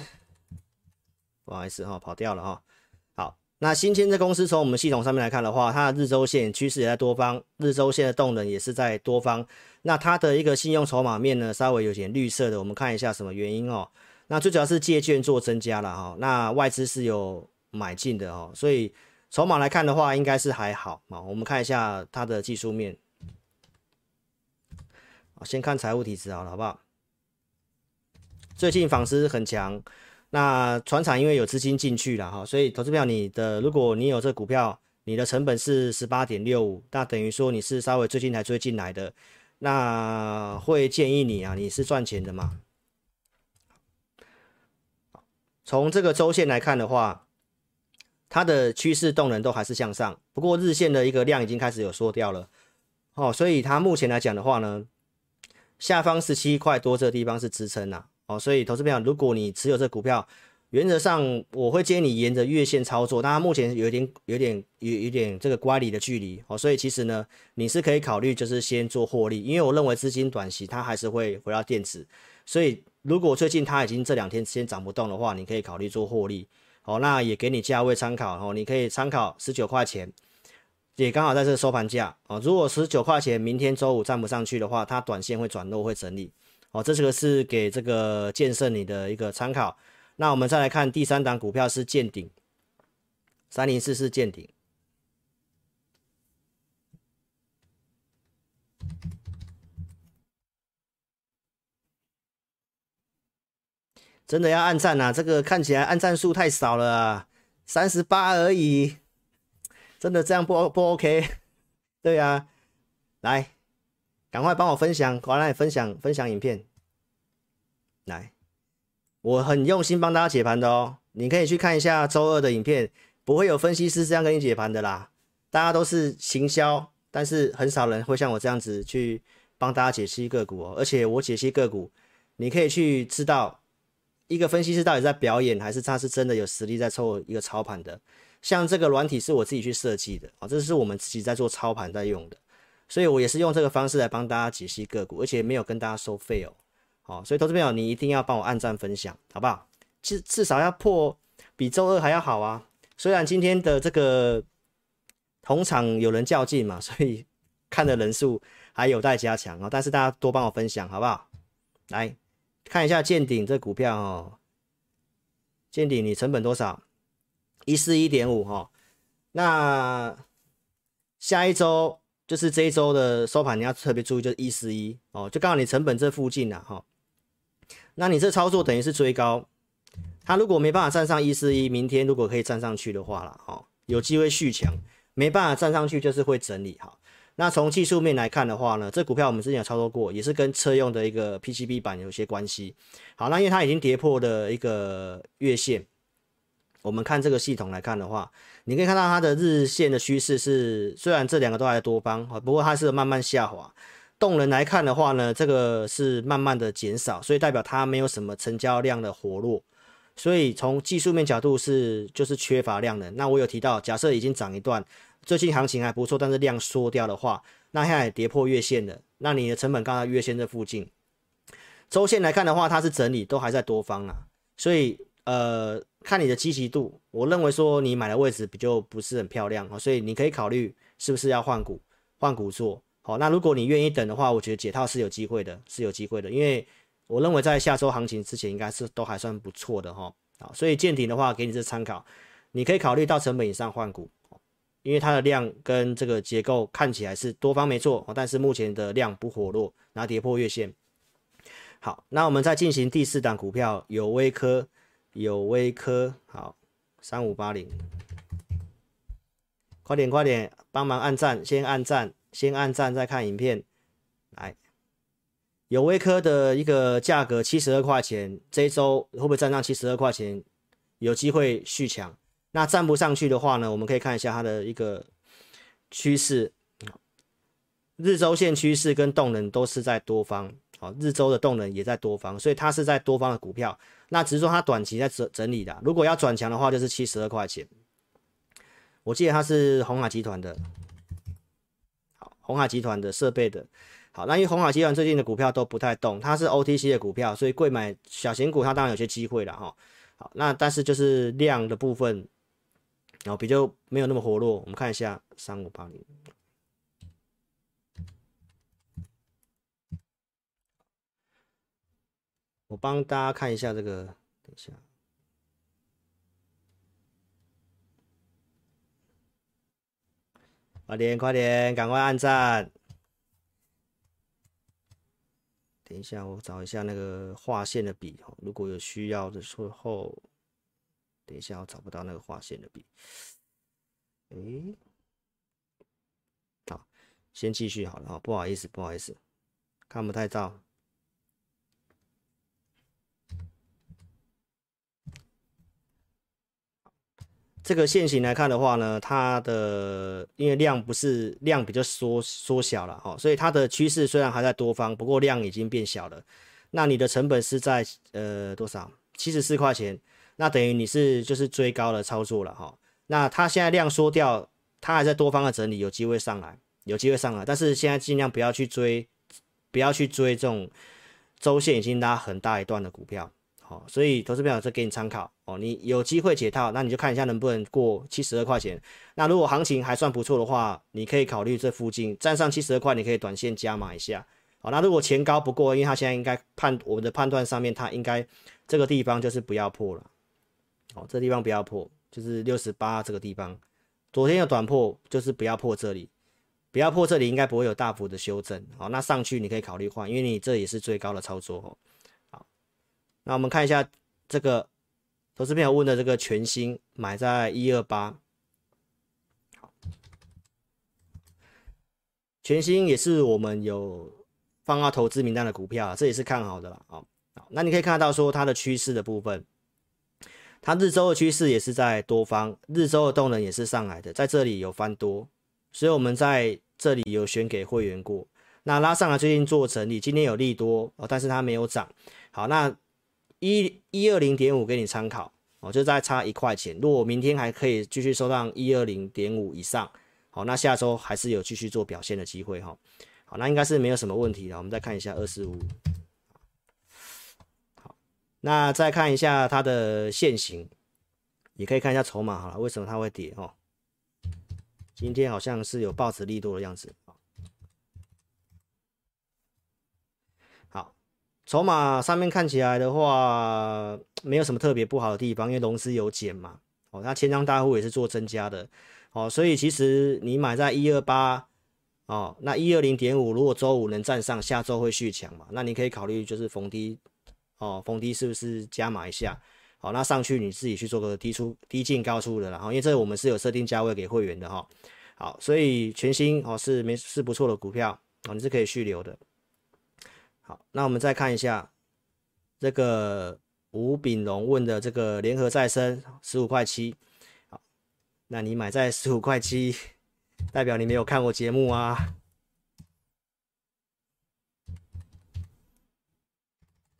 S1: 不好意思哈，跑掉了哈。好，那新签这公司从我们系统上面来看的话，它的日周线趋势也在多方，日周线的动能也是在多方。那它的一个信用筹码面呢，稍微有点绿色的，我们看一下什么原因哦。那最主要是借券做增加了哈，那外资是有买进的哦，所以筹码来看的话，应该是还好啊。我们看一下它的技术面，先看财务体质好了，好不好？最近纺织很强，那船厂因为有资金进去了哈，所以投资票你的，如果你有这股票，你的成本是十八点六五，那等于说你是稍微最近才追进来的，那会建议你啊，你是赚钱的嘛？从这个周线来看的话，它的趋势动能都还是向上，不过日线的一个量已经开始有缩掉了，哦，所以它目前来讲的话呢，下方十七块多这个地方是支撑呐，哦，所以投资朋友，如果你持有这股票，原则上我会建议你沿着月线操作，但它目前有点、有点、有有点这个乖离的距离，哦，所以其实呢，你是可以考虑就是先做获利，因为我认为资金短期它还是会回到电子，所以。如果最近它已经这两天之间涨不动的话，你可以考虑做获利。好，那也给你价位参考哦，你可以参考十九块钱，也刚好在这收盘价哦。如果十九块钱明天周五站不上去的话，它短线会转弱会整理哦。这个是给这个建设你的一个参考。那我们再来看第三档股票是见顶，三零四四见顶。真的要按赞啊！这个看起来按赞数太少了啊，三十八而已。真的这样不不 OK？对啊，来，赶快帮我分享，赶快分享分享影片。来，我很用心帮大家解盘的哦，你可以去看一下周二的影片，不会有分析师这样跟你解盘的啦。大家都是行销，但是很少人会像我这样子去帮大家解析个股哦。而且我解析个股，你可以去知道。一个分析师到底在表演，还是他是真的有实力在凑一个操盘的？像这个软体是我自己去设计的啊，这是我们自己在做操盘在用的，所以我也是用这个方式来帮大家解析个股，而且没有跟大家收费哦。好，所以投资朋友你一定要帮我按赞分享，好不好？至至少要破比周二还要好啊。虽然今天的这个同场有人较劲嘛，所以看的人数还有待加强啊，但是大家多帮我分享，好不好？来。看一下见顶这股票哦，健鼎你成本多少？一四一点五哈。那下一周就是这一周的收盘，你要特别注意，就是一四一哦，就刚好你成本这附近呐，哈。那你这操作等于是追高，它如果没办法站上一四一，明天如果可以站上去的话了，哈，有机会续强；没办法站上去，就是会整理哈。那从技术面来看的话呢，这股票我们之前有操作过，也是跟车用的一个 PCB 板有些关系。好，那因为它已经跌破的一个月线，我们看这个系统来看的话，你可以看到它的日线的趋势是，虽然这两个都还多方，不过它是慢慢下滑。动能来看的话呢，这个是慢慢的减少，所以代表它没有什么成交量的活络。所以从技术面角度是就是缺乏量能。那我有提到，假设已经涨一段。最近行情还不错，但是量缩掉的话，那现在跌破月线了。那你的成本刚好月线这附近，周线来看的话，它是整理，都还在多方啊。所以呃，看你的积极度，我认为说你买的位置比较不是很漂亮啊，所以你可以考虑是不是要换股，换股做。好，那如果你愿意等的话，我觉得解套是有机会的，是有机会的，因为我认为在下周行情之前，应该是都还算不错的哈。好，所以见顶的话，给你这参考，你可以考虑到成本以上换股。因为它的量跟这个结构看起来是多方没错，但是目前的量不活络，然后跌破月线。好，那我们再进行第四档股票，有威科，有威科，好，三五八零，快点快点，帮忙按赞，先按赞，先按赞再看影片。来，有威科的一个价格七十二块钱，这一周会不会站上七十二块钱？有机会续强。那站不上去的话呢，我们可以看一下它的一个趋势，日周线趋势跟动能都是在多方，好，日周的动能也在多方，所以它是在多方的股票。那只是说它短期在整整理的，如果要转强的话，就是七十二块钱。我记得它是鸿海集团的，好，鸿海集团的设备的，好，那因为鸿海集团最近的股票都不太动，它是 OTC 的股票，所以贵买小型股它当然有些机会了哈。好，那但是就是量的部分。然后比较没有那么活络，我们看一下三五八零，我帮大家看一下这个，等一下，快点快点，赶快按赞。等一下，我找一下那个画线的笔，如果有需要的时候。等一下，我找不到那个画线的笔。诶，好，先继续好了哈，不好意思，不好意思，看不太到。这个线型来看的话呢，它的因为量不是量比较缩缩小了哈，所以它的趋势虽然还在多方，不过量已经变小了。那你的成本是在呃多少？七十四块钱。那等于你是就是追高的操作了哈，那它现在量缩掉，它还在多方的整理，有机会上来，有机会上来，但是现在尽量不要去追，不要去追这种周线已经拉很大一段的股票，好，所以投资朋友这给你参考。哦，你有机会解套，那你就看一下能不能过七十二块钱，那如果行情还算不错的话，你可以考虑这附近站上七十二块，你可以短线加码一下，好，那如果前高不过，因为它现在应该判我们的判断上面，它应该这个地方就是不要破了。哦，这地方不要破，就是六十八这个地方，昨天有短破，就是不要破这里，不要破这里，应该不会有大幅的修正。好，那上去你可以考虑换，因为你这也是最高的操作哦。好，那我们看一下这个投资朋友问的这个全新买在一二八，好，全新也是我们有放到投资名单的股票，这也是看好的了。好，好，那你可以看到说它的趋势的部分。它日周的趋势也是在多方，日周的动能也是上来的，在这里有翻多，所以我们在这里有选给会员过。那拉上来最近做整理，今天有利多哦，但是它没有涨。好，那一一二零点五给你参考哦，就再差一块钱。如果明天还可以继续收到一二零点五以上，好，那下周还是有继续做表现的机会哈。好，那应该是没有什么问题的。我们再看一下二四五。那再看一下它的线型，也可以看一下筹码好了，为什么它会跌哦？今天好像是有抱持利多的样子。好，筹码上面看起来的话，没有什么特别不好的地方，因为融资有减嘛。哦，那千张大户也是做增加的，哦，所以其实你买在一二八，哦，那一二零点五，如果周五能站上，下周会续强嘛？那你可以考虑就是逢低，哦，逢低是不是加码一下？好、那上去你自己去做个低出低进高出的，然后因为这个我们是有设定价位给会员的哈、好，所以全新哦是没是不错的股票哦，你是可以续留的。好，那我们再看一下这个吴炳龙问的这个联合再生十五块七。好那你买在十五块七，代表你没有看过节目啊！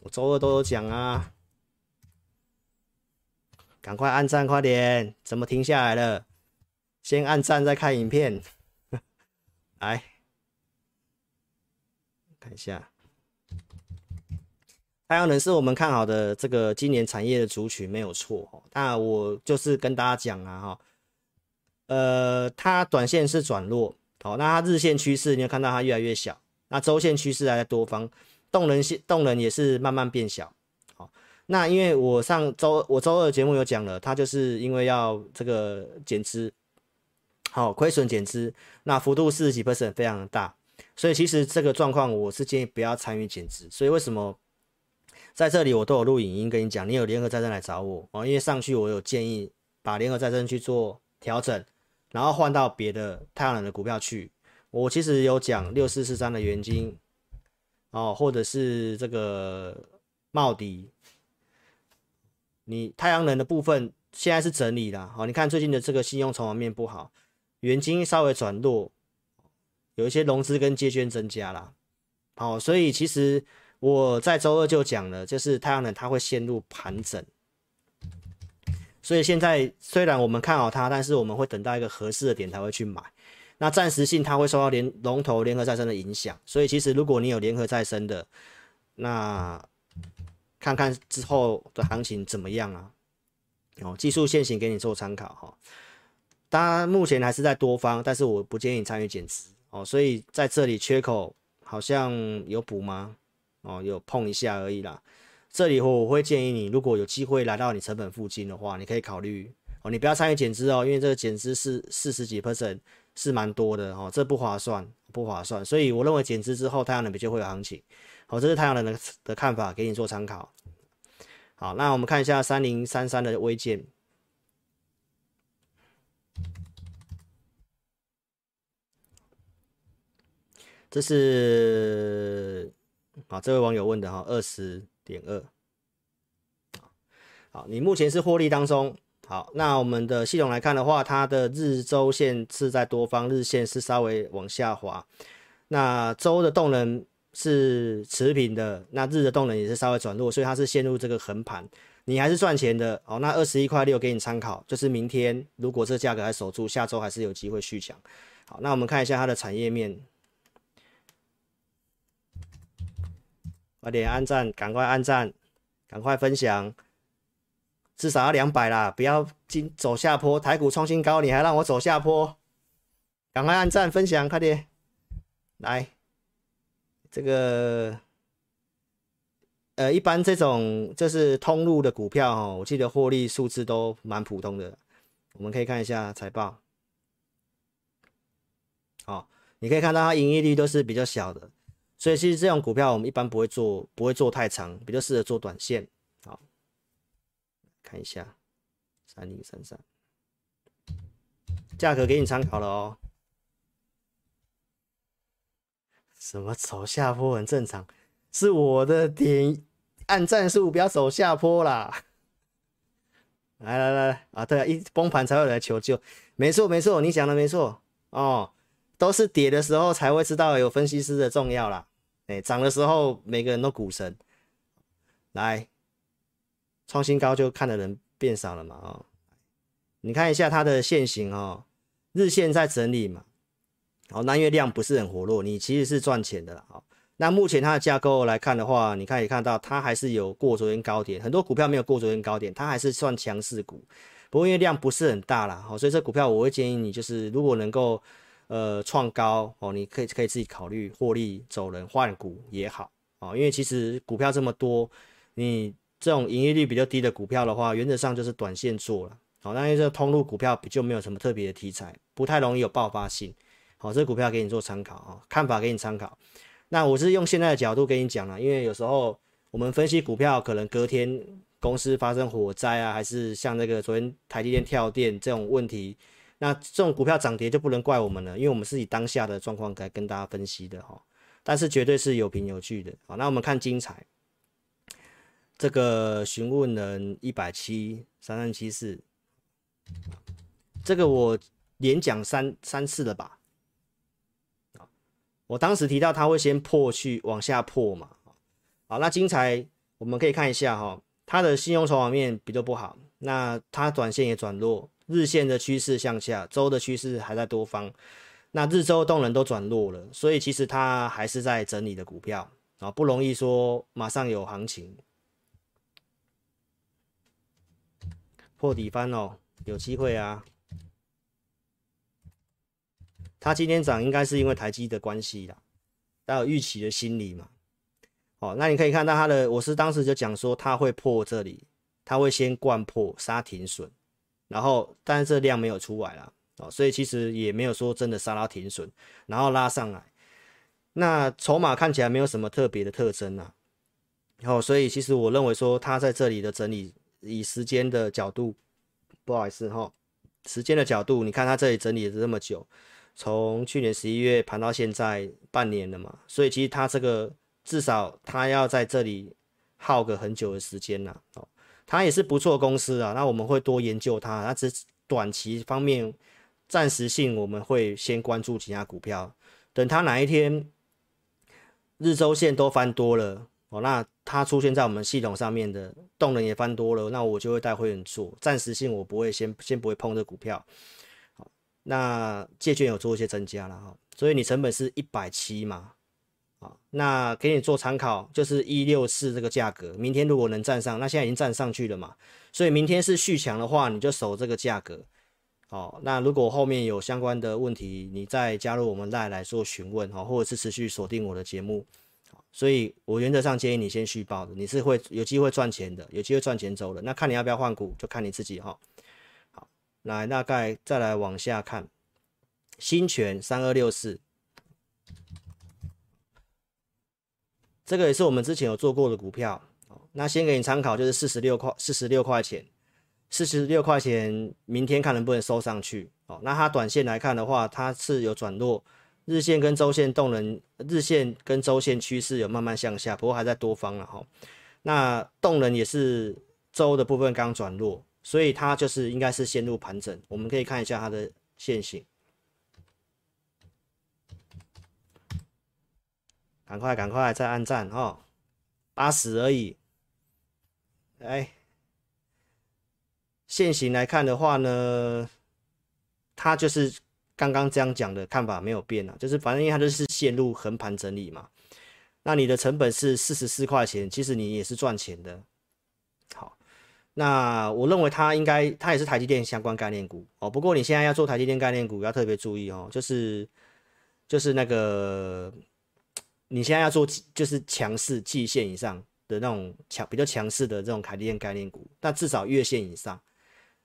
S1: 我周二都有讲啊，赶快按赞，快点！怎么停下来了？先按赞再看影片。来看一下，太阳能是我们看好的这个今年产业的族群，没有错。那我就是跟大家讲啊，哈。呃，它短线是转弱，好，那它日线趋势，你有看到它越来越小，那周线趋势还在多方，动能线动能也是慢慢变小，好，那因为我上周我周二节目有讲了，它就是因为要这个减资，好，亏损减资，那幅度四十几 percent 非常的大，所以其实这个状况我是建议不要参与减资，所以为什么在这里我都有录影音跟你讲，你有联合再生来找我。哦，因为上去我有建议把联合再生去做调整。然后换到别的太阳能的股票去，我其实有讲六四四三的元晶，哦，或者是这个茂迪，你太阳能的部分现在是整理了，好，你看最近的这个信用筹码面不好，元金稍微转弱，有一些融资跟借券增加了，好，所以其实我在周二就讲了，就是太阳能它会陷入盘整。所以现在虽然我们看好它，但是我们会等到一个合适的点才会去买。那暂时性它会受到联龙头联合再生的影响，所以其实如果你有联合再生的，那看看之后的行情怎么样啊？哦，技术线型给你做参考哈。当然目前还是在多方，但是我不建议参与减资哦。所以在这里缺口好像有补吗？哦，有碰一下而已啦。这里我会建议你，如果有机会来到你成本附近的话，你可以考虑哦，你不要参与减资哦，因为这个减资是四十几 percent，是蛮多的哦，这不划算，不划算。所以我认为减资之后，太阳能比较会有行情。好，这是太阳能的的看法，给你做参考。好，那我们看一下三零三三的威健，这是啊，这位网友问的哈，二十。点二，好，你目前是获利当中。好，那我们的系统来看的话，它的日周线是在多方，日线是稍微往下滑。那周的动能是持平的，那日的动能也是稍微转弱，所以它是陷入这个横盘。你还是赚钱的哦。那二十一块六给你参考，就是明天如果这价格还守住，下周还是有机会续强。好，那我们看一下它的产业面。快点按赞，赶快按赞，赶快分享，至少要两百啦！不要进走下坡，台股创新高，你还让我走下坡？赶快按赞分享，快点来。这个呃，一般这种就是通路的股票哦，我记得获利数字都蛮普通的。我们可以看一下财报，好，你可以看到它营业率都是比较小的。所以其实这种股票我们一般不会做，不会做太长，比较适合做短线。看一下三零三三，价格给你参考了哦。什么走下坡很正常，是我的点按战术不要走下坡啦。来来来啊，对啊，一崩盘才会来求救，没错没错，你讲的没错哦，都是跌的时候才会知道有分析师的重要啦。哎，涨的时候每个人都股神，来创新高就看的人变少了嘛？哦，你看一下它的线型哦，日线在整理嘛，哦，那因为量不是很活络，你其实是赚钱的啦。哦，那目前它的架构来看的话，你可以看到它还是有过昨天高点，很多股票没有过昨天高点，它还是算强势股，不过因为量不是很大啦，好，所以这股票我会建议你，就是如果能够。呃，创高哦，你可以可以自己考虑获利走人换股也好哦，因为其实股票这么多，你这种营业率比较低的股票的话，原则上就是短线做了好，那因为这通路股票就没有什么特别的题材，不太容易有爆发性。好，这股票给你做参考啊，看法给你参考。那我是用现在的角度跟你讲了，因为有时候我们分析股票，可能隔天公司发生火灾啊，还是像那个昨天台积电跳电这种问题，那这种股票涨跌就不能怪我们了，因为我们是以当下的状况来跟大家分析的哈。但是绝对是有凭有据的。好，那我们看精彩，这个询问人一百七三三七四，这个我连讲三三次了吧？我当时提到它会先破去往下破嘛，好，那精彩我们可以看一下哈，它的信用筹码面比较不好，那它短线也转弱，日线的趋势向下，周的趋势还在多方，那日周动能都转弱了，所以其实它还是在整理的股票。啊，不容易说马上有行情破底翻哦，有机会啊。它今天涨应该是因为台积的关系啦，带有预期的心理嘛。哦，那你可以看到它的，我是当时就讲说它会破这里，它会先灌破杀停损，然后但是这量没有出来啦，哦，所以其实也没有说真的杀到停损，然后拉上来，那筹码看起来没有什么特别的特征啊。然后所以其实我认为说它在这里的整理，以时间的角度，不好意思哈，时间的角度，你看它这里整理了这么久。从去年十一月盘到现在半年了嘛，所以其实它这个至少它要在这里耗个很久的时间呐。哦，它也是不错公司啊，那我们会多研究它。它只短期方面暂时性我们会先关注其他股票，等它哪一天日周线都翻多了哦，那它出现在我们系统上面的动能也翻多了，那我就会带会员做。暂时性我不会先先不会碰这股票。那借券有做一些增加了哈，所以你成本是一百七嘛，啊，那给你做参考就是一六四这个价格，明天如果能站上，那现在已经站上去了嘛，所以明天是续强的话，你就守这个价格，哦，那如果后面有相关的问题，你再加入我们 LINE 来做询问哈，或者是持续锁定我的节目，所以我原则上建议你先续报的，你是会有机会赚钱的，有机会赚钱走的，那看你要不要换股，就看你自己哈。好来，大概再来往下看，新全三二六四，这个也是我们之前有做过的股票。那先给你参考，就是四十六块，四十六块钱，四十六块钱，明天看能不能收上去。哦，那它短线来看的话，它是有转弱，日线跟周线动能，日线跟周线趋势有慢慢向下，不过还在多方了哈。那动能也是周的部分刚转弱。所以它就是应该是陷入盘整，我们可以看一下它的线型。赶快赶快再按赞哦，八十而已。哎，线型来看的话呢，它就是刚刚这样讲的看法没有变啊，就是反正因为它就是陷入横盘整理嘛。那你的成本是四十四块钱，其实你也是赚钱的。好那我认为它应该，它也是台积电相关概念股哦。不过你现在要做台积电概念股，要特别注意哦，就是就是那个你现在要做就是强势季线以上的那种强比较强势的这种台积电概念股，那至少月线以上，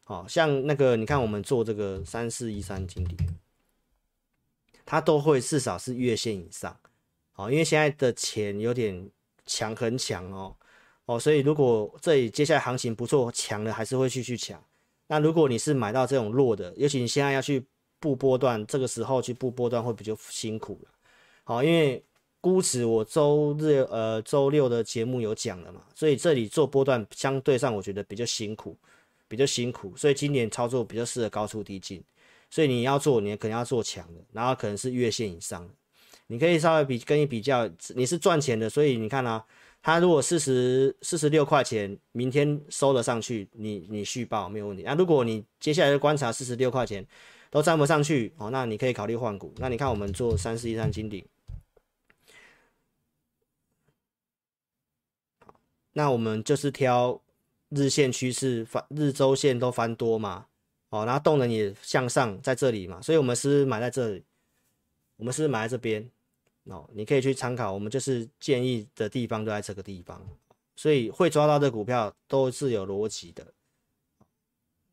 S1: 哦，像那个你看我们做这个三四一三金鼎，它都会至少是月线以上，哦，因为现在的钱有点强很强哦。哦，所以如果这里接下来行情不错，强的还是会继续抢。那如果你是买到这种弱的，尤其你现在要去布波段，这个时候去布波段会比较辛苦了。好，因为估值我周日呃周六的节目有讲了嘛，所以这里做波段相对上我觉得比较辛苦，比较辛苦。所以今年操作比较适合高出低进，所以你要做，你可能要做强的，然后可能是月线以上的，你可以稍微比跟你比较，你是赚钱的，所以你看啊。它如果四十四十六块钱，明天收了上去，你你续报没有问题。那如果你接下来的观察四十六块钱都站不上去哦，那你可以考虑换股。那你看我们做三四一三金鼎，那我们就是挑日线趋势翻日周线都翻多嘛，哦，然后动能也向上在这里嘛，所以我们是买在这里，我们是买在这边。哦，你可以去参考，我们就是建议的地方都在这个地方，所以会抓到的股票都是有逻辑的。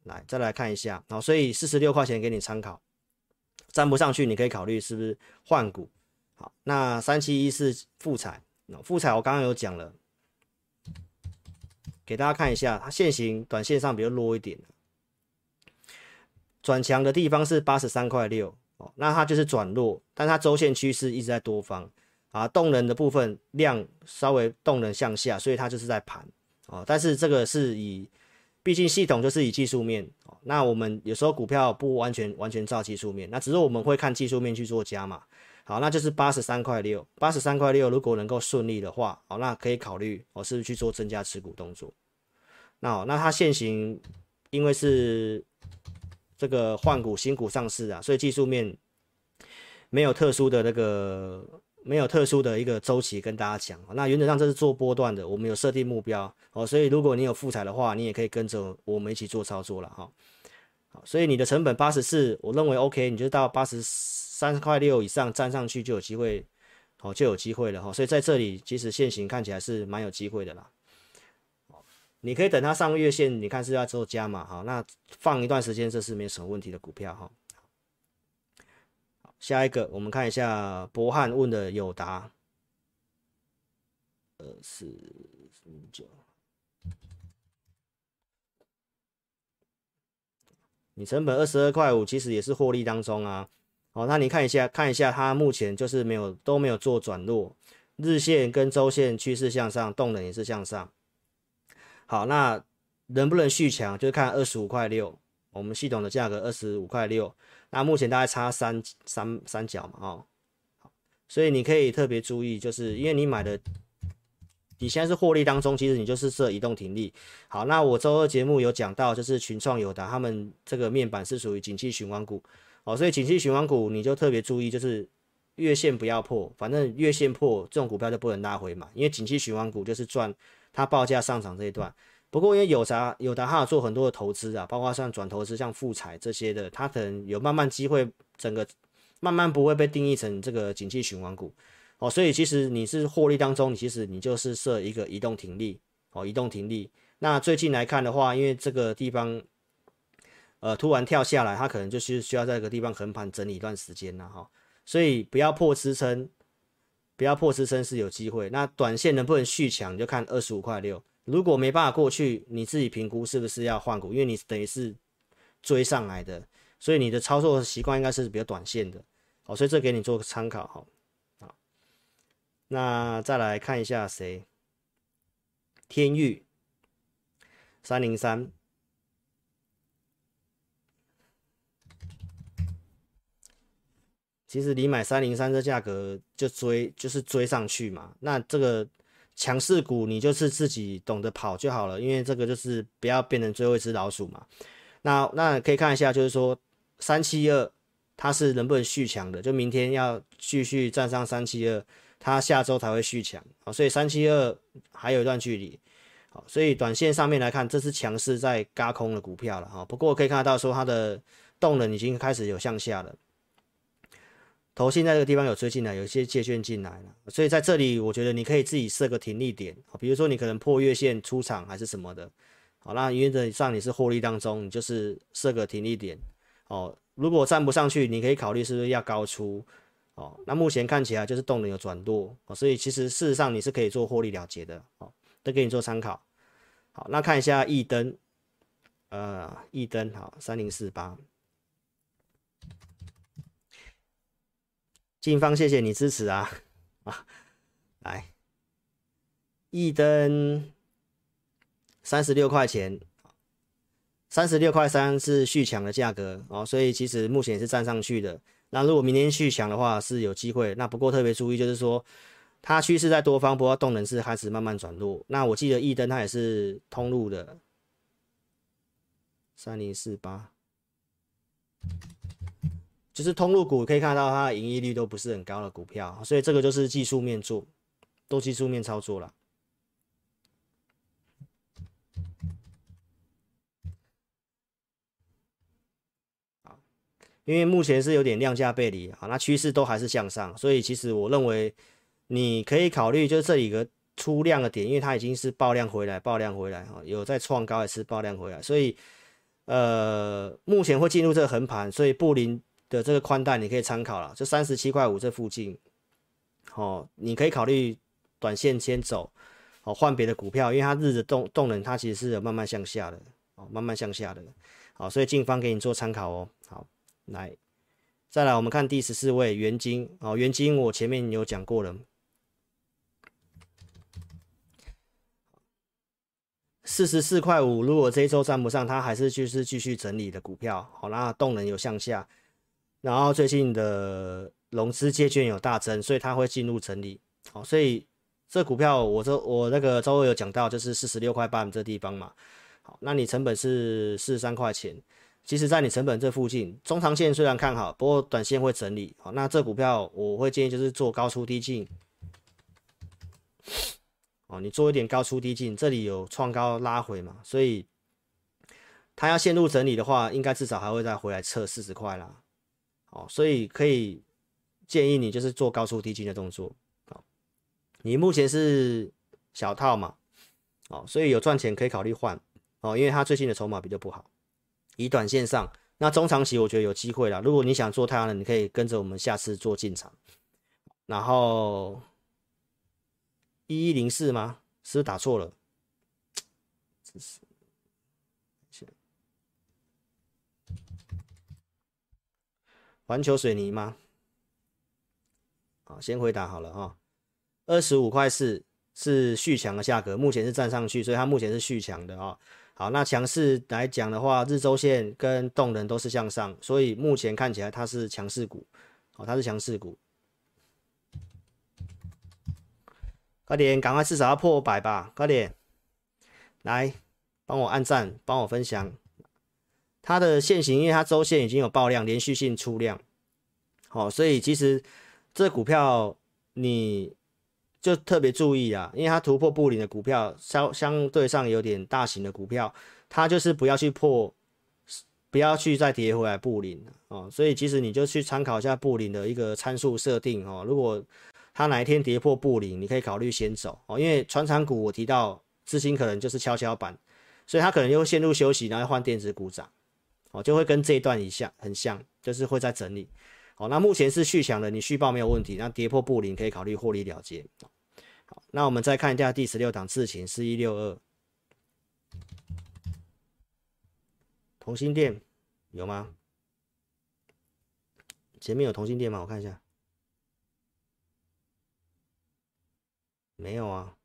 S1: 来再来看一下，好，所以四十六块钱给你参考，站不上去你可以考虑是不是换股。好，那三七一四富采，复采我刚刚有讲了，给大家看一下，它线型短线上比较弱一点，转强的地方是八十三块六，哦，那它就是转弱，但它周线趋势一直在多方。啊，动能的部分量稍微动能向下，所以它就是在盘哦。但是这个是以，毕竟系统就是以技术面哦。那我们有时候股票不完全完全照技术面，那只是我们会看技术面去做加码。好，那就是八十三块六，八十三块六，如果能够顺利的话，好，那可以考虑哦，是不是去做增加持股动作？那好那它现行因为是这个换股新股上市啊，所以技术面没有特殊的那个。没有特殊的一个周期跟大家讲，那原则上这是做波段的，我们有设定目标哦，所以如果你有复采的话，你也可以跟着我们一起做操作了哈。好，所以你的成本八十四，我认为 OK，你就到八十四三块六以上站上去就有机会，哦就有机会了哈。所以在这里其实现行看起来是蛮有机会的啦。你可以等它上个月线，你看是要做加码哈，那放一段时间这是没什么问题的股票哈。下一个，我们看一下博汉问的友达，二四五九，你成本二十二块五，其实也是获利当中啊。好，那你看一下，看一下它目前就是没有都没有做转弱，日线跟周线趋势向上，动能也是向上。好，那能不能续强，就是看二十五块六，我们系统的价格二十五块六。那目前大概差三三三角嘛，哦，所以你可以特别注意，就是因为你买的，你现在是获利当中，其实你就是设移动停利。好，那我周二节目有讲到，就是群创友达他们这个面板是属于景气循环股，哦，所以景气循环股你就特别注意，就是月线不要破，反正月线破这种股票就不能拉回嘛，因为景气循环股就是赚它报价上涨这一段。不过因为有啥有达它做很多的投资啊，包括像转投资、像富采这些的，它可能有慢慢机会，整个慢慢不会被定义成这个景气循环股哦。所以其实你是获利当中，你其实你就是设一个移动停利哦，移动停利。那最近来看的话，因为这个地方呃突然跳下来，它可能就是需要在这个地方横盘整理一段时间了哈。所以不要破支撑，不要破支撑是有机会。那短线能不能续强，就看二十五块六。如果没办法过去，你自己评估是不是要换股，因为你等于是追上来的，所以你的操作习惯应该是比较短线的，好，所以这给你做个参考，哈，好，那再来看一下谁，天域三零三，其实你买三零三这价格就追，就是追上去嘛，那这个。强势股，你就是自己懂得跑就好了，因为这个就是不要变成最后一只老鼠嘛。那那可以看一下，就是说三七二它是能不能续强的，就明天要继续站上三七二，它下周才会续强啊。所以三七二还有一段距离，好，所以短线上面来看，这是强势在轧空的股票了哈。不过可以看得到说它的动能已经开始有向下了。投信在这个地方有追进来，有一些借券进来了，所以在这里我觉得你可以自己设个停利点，比如说你可能破月线出场还是什么的，好，那原则上你是获利当中，你就是设个停利点，哦，如果站不上去，你可以考虑是不是要高出，哦，那目前看起来就是动能有转弱，哦，所以其实事实上你是可以做获利了结的，哦，都给你做参考，好，那看一下易登，呃，易登好，三零四八。静芳，谢谢你支持啊！啊，来，易登三十六块钱，三十六块三是续强的价格哦，所以其实目前也是站上去的。那如果明天续强的话是有机会，那不过特别注意就是说，它趋势在多方，不过动能是开始慢慢转弱。那我记得易登它也是通路的，三零四八。就是通路股可以看到它的盈利率都不是很高的股票，所以这个就是技术面做，都技术面操作了。因为目前是有点量价背离，好，那趋势都还是向上，所以其实我认为你可以考虑就是这里个出量的点，因为它已经是爆量回来，爆量回来哈，有在创高也是爆量回来，所以呃，目前会进入这个横盘，所以布林的这个宽带你可以参考了，就三十七块五这附近，哦，你可以考虑短线先走，哦，换别的股票，因为它日的动动能它其实是有慢慢向下的，哦，慢慢向下的，好，所以进方给你做参考哦，好，来，再来我们看第十四位元晶，哦，元晶我前面有讲过了。四十四块五，如果这一周站不上，它还是就是继续整理的股票，好，那动能有向下，然后最近的融资借券有大增，所以它会进入整理，好，所以这股票我这我那个周二有讲到，就是四十六块八这地方嘛，好，那你成本是四十三块钱，其实在你成本这附近，中长线虽然看好，不过短线会整理，好，那这股票我会建议就是做高出低进。哦，你做一点高出低进，这里有创高拉回嘛，所以它要陷入整理的话，应该至少还会再回来测四十块啦。哦，所以可以建议你就是做高出低进的动作。哦，你目前是小套嘛，哦，所以有赚钱可以考虑换。哦，因为它最近的筹码比较不好。以短线上，那中长期我觉得有机会啦。如果你想做太阳能，你可以跟着我们下次做进场，然后。一一零四吗？是不是打错了？真是，环球水泥吗？好，先回答好了哈。二十五块四是续强的价格，目前是站上去，所以它目前是续强的啊。好，那强势来讲的话，日周线跟动能都是向上，所以目前看起来它是强势股。哦，它是强势股。快点，赶快至少要破百吧！快点，来帮我按赞，帮我分享。它的线型，因为它周线已经有爆量，连续性出量，好，所以其实这股票你就特别注意啊，因为它突破布林的股票相相对上有点大型的股票，它就是不要去破，不要去再跌回来布林哦。所以其实你就去参考一下布林的一个参数设定哦，如果。它哪一天跌破布林，你可以考虑先走哦，因为传产股我提到资金可能就是跷跷板，所以它可能又陷入休息，然后换电子股涨，哦，就会跟这一段一样很像，就是会在整理。好，那目前是续强的，你续报没有问题，那跌破布林可以考虑获利了结。好，那我们再看一下第十六档智勤四一六二，同心电有吗？前面有同心电吗？我看一下。没有啊，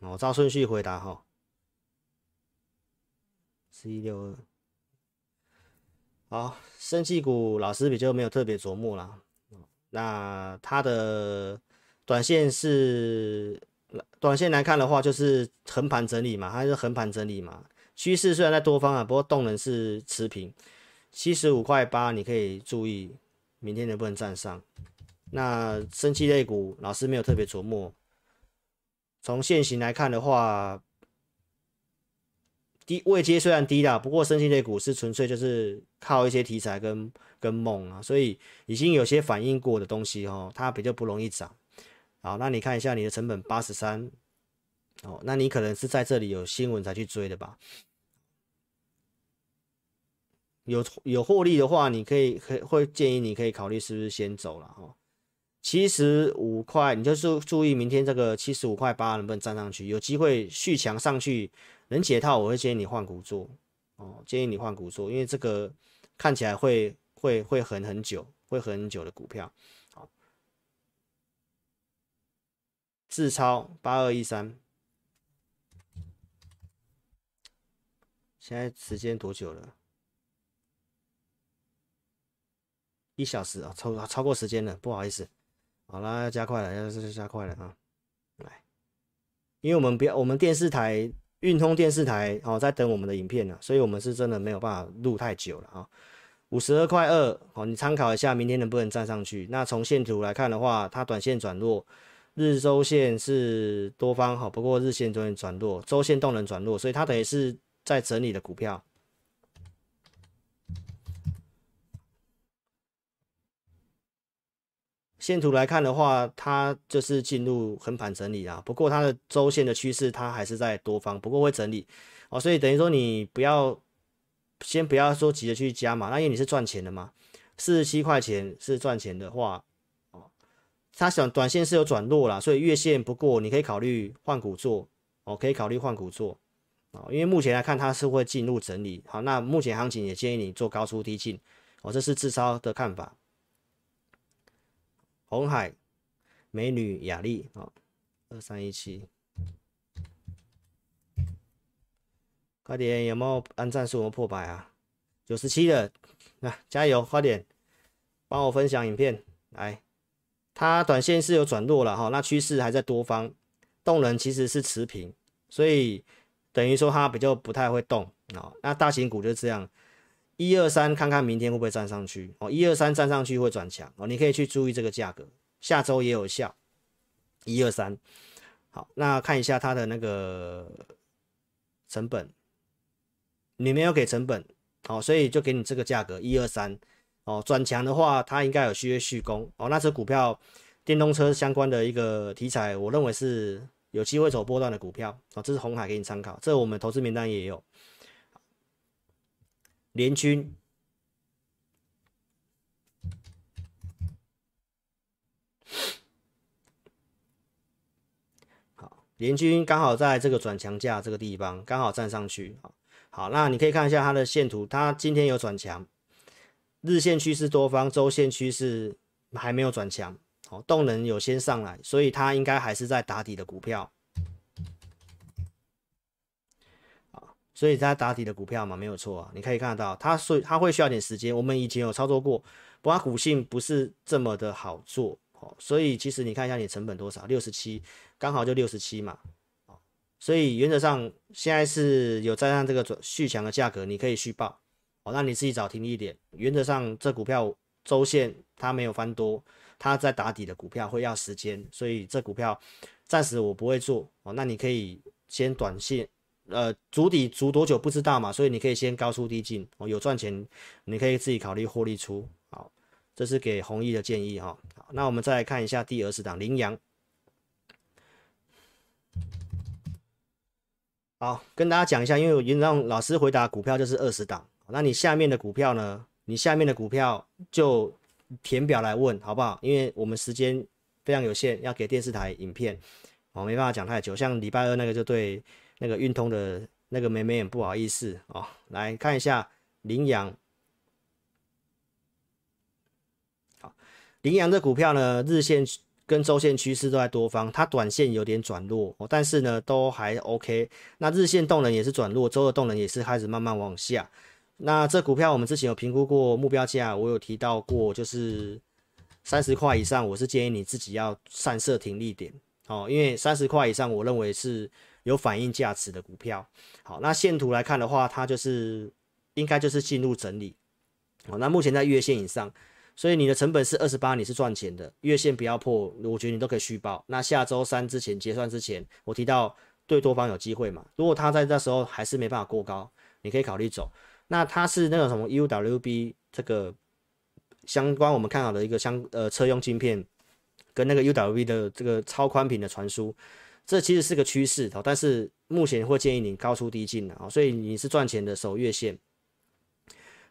S1: 我照顺序回答哈。四一六二，好，生气股老师比较没有特别琢磨啦。那它的短线是短线来看的话，就是横盘整理嘛，它是横盘整理嘛。趋势虽然在多方啊，不过动能是持平。七十五块八，你可以注意明天能不能站上。那生气类股，老师没有特别琢磨。从现行来看的话，低位阶虽然低啦，不过生技类股是纯粹就是靠一些题材跟跟梦啊，所以已经有些反应过的东西哦，它比较不容易涨。好，那你看一下你的成本八十三，哦，那你可能是在这里有新闻才去追的吧？有有获利的话，你可以可会建议你可以考虑是不是先走了哈。七十五块，你就是注意明天这个七十五块八能不能站上去，有机会续强上去能解套，我会建议你换股做哦，建议你换股做，因为这个看起来会会会横很久，会很久的股票。好，智超八二一三，现在时间多久了？一小时啊，超超过时间了，不好意思。好啦，要加快了，要是加快了啊。来，因为我们不要，我们电视台运通电视台哦，在等我们的影片呢，所以我们是真的没有办法录太久了啊。五十二块二，好，你参考一下，明天能不能站上去？那从线图来看的话，它短线转弱，日周线是多方好，不过日线终于转弱，周线动能转弱，所以它等于是在整理的股票。线图来看的话，它就是进入横盘整理啊。不过它的周线的趋势它还是在多方，不过会整理哦。所以等于说你不要先不要说急着去加嘛，那因为你是赚钱的嘛，四十七块钱是赚钱的话哦，它想短线是有转弱啦，所以月线不过你可以考虑换股做哦，可以考虑换股做哦，因为目前来看它是会进入整理。好，那目前行情也建议你做高出低进哦，这是自超的看法。红海、美女、雅丽啊，二三一七，快点，有没有按赞数？有没有破百啊？九十七了，那加油，快点，帮我分享影片来。它短线是有转弱了哈，那趋势还在多方，动能其实是持平，所以等于说它比较不太会动啊。那大型股就是这样。一二三，看看明天会不会站上去哦。一二三站上去会转强哦，你可以去注意这个价格，下周也有效。一二三，好，那看一下它的那个成本，你没有给成本，哦，所以就给你这个价格一二三哦。转强的话，它应该有续约续攻哦。那只股票电动车相关的一个题材，我认为是有机会走波段的股票哦。这是红海给你参考，这我们投资名单也有。联军，好，联军刚好在这个转强价这个地方刚好站上去，好，好，那你可以看一下它的线图，它今天有转强，日线趋势多方，周线趋势还没有转强，好，动能有先上来，所以它应该还是在打底的股票。所以它打底的股票嘛，没有错啊，你可以看得到，它所以它会需要点时间。我们以前有操作过，不过股性不是这么的好做哦。所以其实你看一下你成本多少，六十七，刚好就六十七嘛。所以原则上现在是有站上这个续强的价格，你可以续报哦。那你自己找停一点。原则上这股票周线它没有翻多，它在打底的股票会要时间，所以这股票暂时我不会做哦。那你可以先短线。呃，足底足多久不知道嘛，所以你可以先高出低进哦，有赚钱，你可以自己考虑获利出。好，这是给弘毅的建议哈、好，那我们再来看一下第二十档羚羊。好，跟大家讲一下，因为我让老师回答股票就是二十档，那你下面的股票呢？你下面的股票就填表来问好不好？因为我们时间非常有限，要给电视台影片，我、哦、没办法讲太久。像礼拜二那个就对。那个运通的那个妹妹很不好意思哦，来看一下羚羊。好，羚羊的股票呢，日线跟周线趋势都在多方，它短线有点转弱，但是呢都还 OK。那日线动能也是转弱，周的动能也是开始慢慢往下。那这股票我们之前有评估过目标价，我有提到过，就是三十块以上，我是建议你自己要善设停利点哦，因为三十块以上，我认为是。有反映价值的股票，好，那线图来看的话，它就是应该就是进入整理，好，那目前在月线以上，所以你的成本是二十八，你是赚钱的，月线不要破，我觉得你都可以续报。那下周三之前结算之前，我提到对多方有机会嘛，如果它在那时候还是没办法过高，你可以考虑走。那它是那种什么 UWB 这个相关我们看好的一个相呃车用晶片，跟那个 UWB 的这个超宽频的传输。这其实是个趋势哦，但是目前会建议你高出低进的啊，所以你是赚钱的守月线，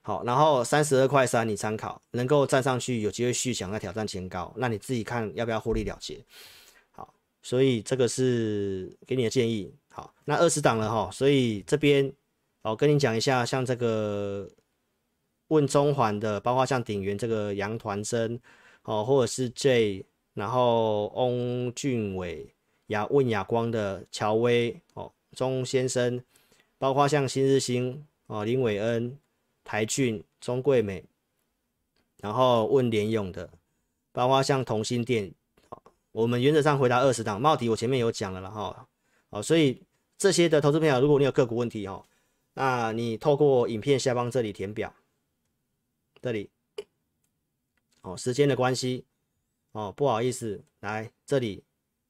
S1: 好，然后三十二块三你参考，能够站上去有机会续强来挑战前高，那你自己看要不要获利了结，好，所以这个是给你的建议，好，那二十档了哈，所以这边我跟你讲一下，像这个问中环的，包括像鼎元这个杨团生哦，或者是 J，然后翁俊伟。亚问亚光的乔威哦，钟先生，包括像新日兴哦，林伟恩、台俊、中贵美，然后问联咏的，包括像同心电，我们原则上回答二十档，茂迪我前面有讲了了哈，哦，所以这些的投资朋友，如果你有个股问题哦，那你透过影片下方这里填表，这里，哦，时间的关系，哦，不好意思，来这里。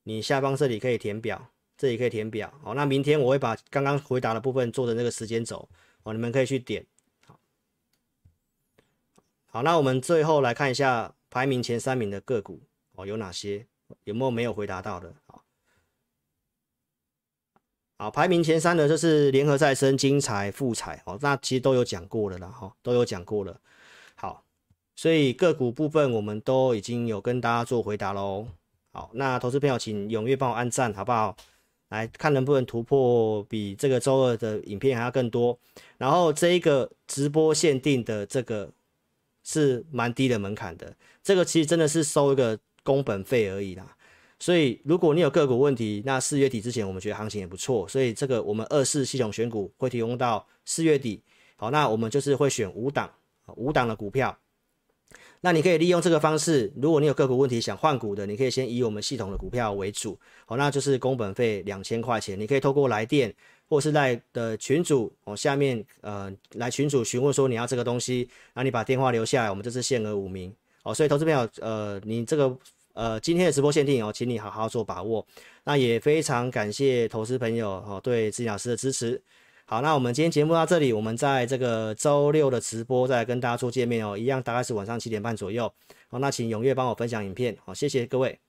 S1: 你下方这里可以填表，这里可以填表。好，那明天我会把刚刚回答的部分做的那个时间轴，哦，你们可以去点。好，好，那我们最后来看一下排名前三名的个股。哦，有哪些？有没有没有回答到的？好，好，排名前三的就是联合再生、精材、富采哦，那其实都有讲过了啦，哈，都有讲过了。好，所以个股部分我们都已经有跟大家做回答喽。好，那投资朋友请踊跃帮我按赞，好不好？来看能不能突破比这个周二的影片还要更多。然后这一个直播限定的这个是蛮低的门槛的，这个其实真的是收一个工本费而已啦。所以如果你有个股问题，那四月底之前我们觉得行情也不错，所以这个我们二四系统选股会提供到四月底。好，那我们就是会选五档五档的股票。那你可以利用这个方式，如果你有个股问题想换股的，你可以先以我们系统的股票为主，好，那就是工本费两千块钱，你可以透过来电或是在的群主哦下面呃来群主询问说你要这个东西，然后你把电话留下来，我们这次限额五名哦，所以投资朋友呃你这个呃今天的直播限定哦，请你好好做把握，那也非常感谢投资朋友哦对自己老师的支持。好，那我们今天节目到这里，我们在这个周六的直播再来跟大家做见面哦，一样大概是晚上七点半左右。好，那请踊跃帮我分享影片，好，谢谢各位。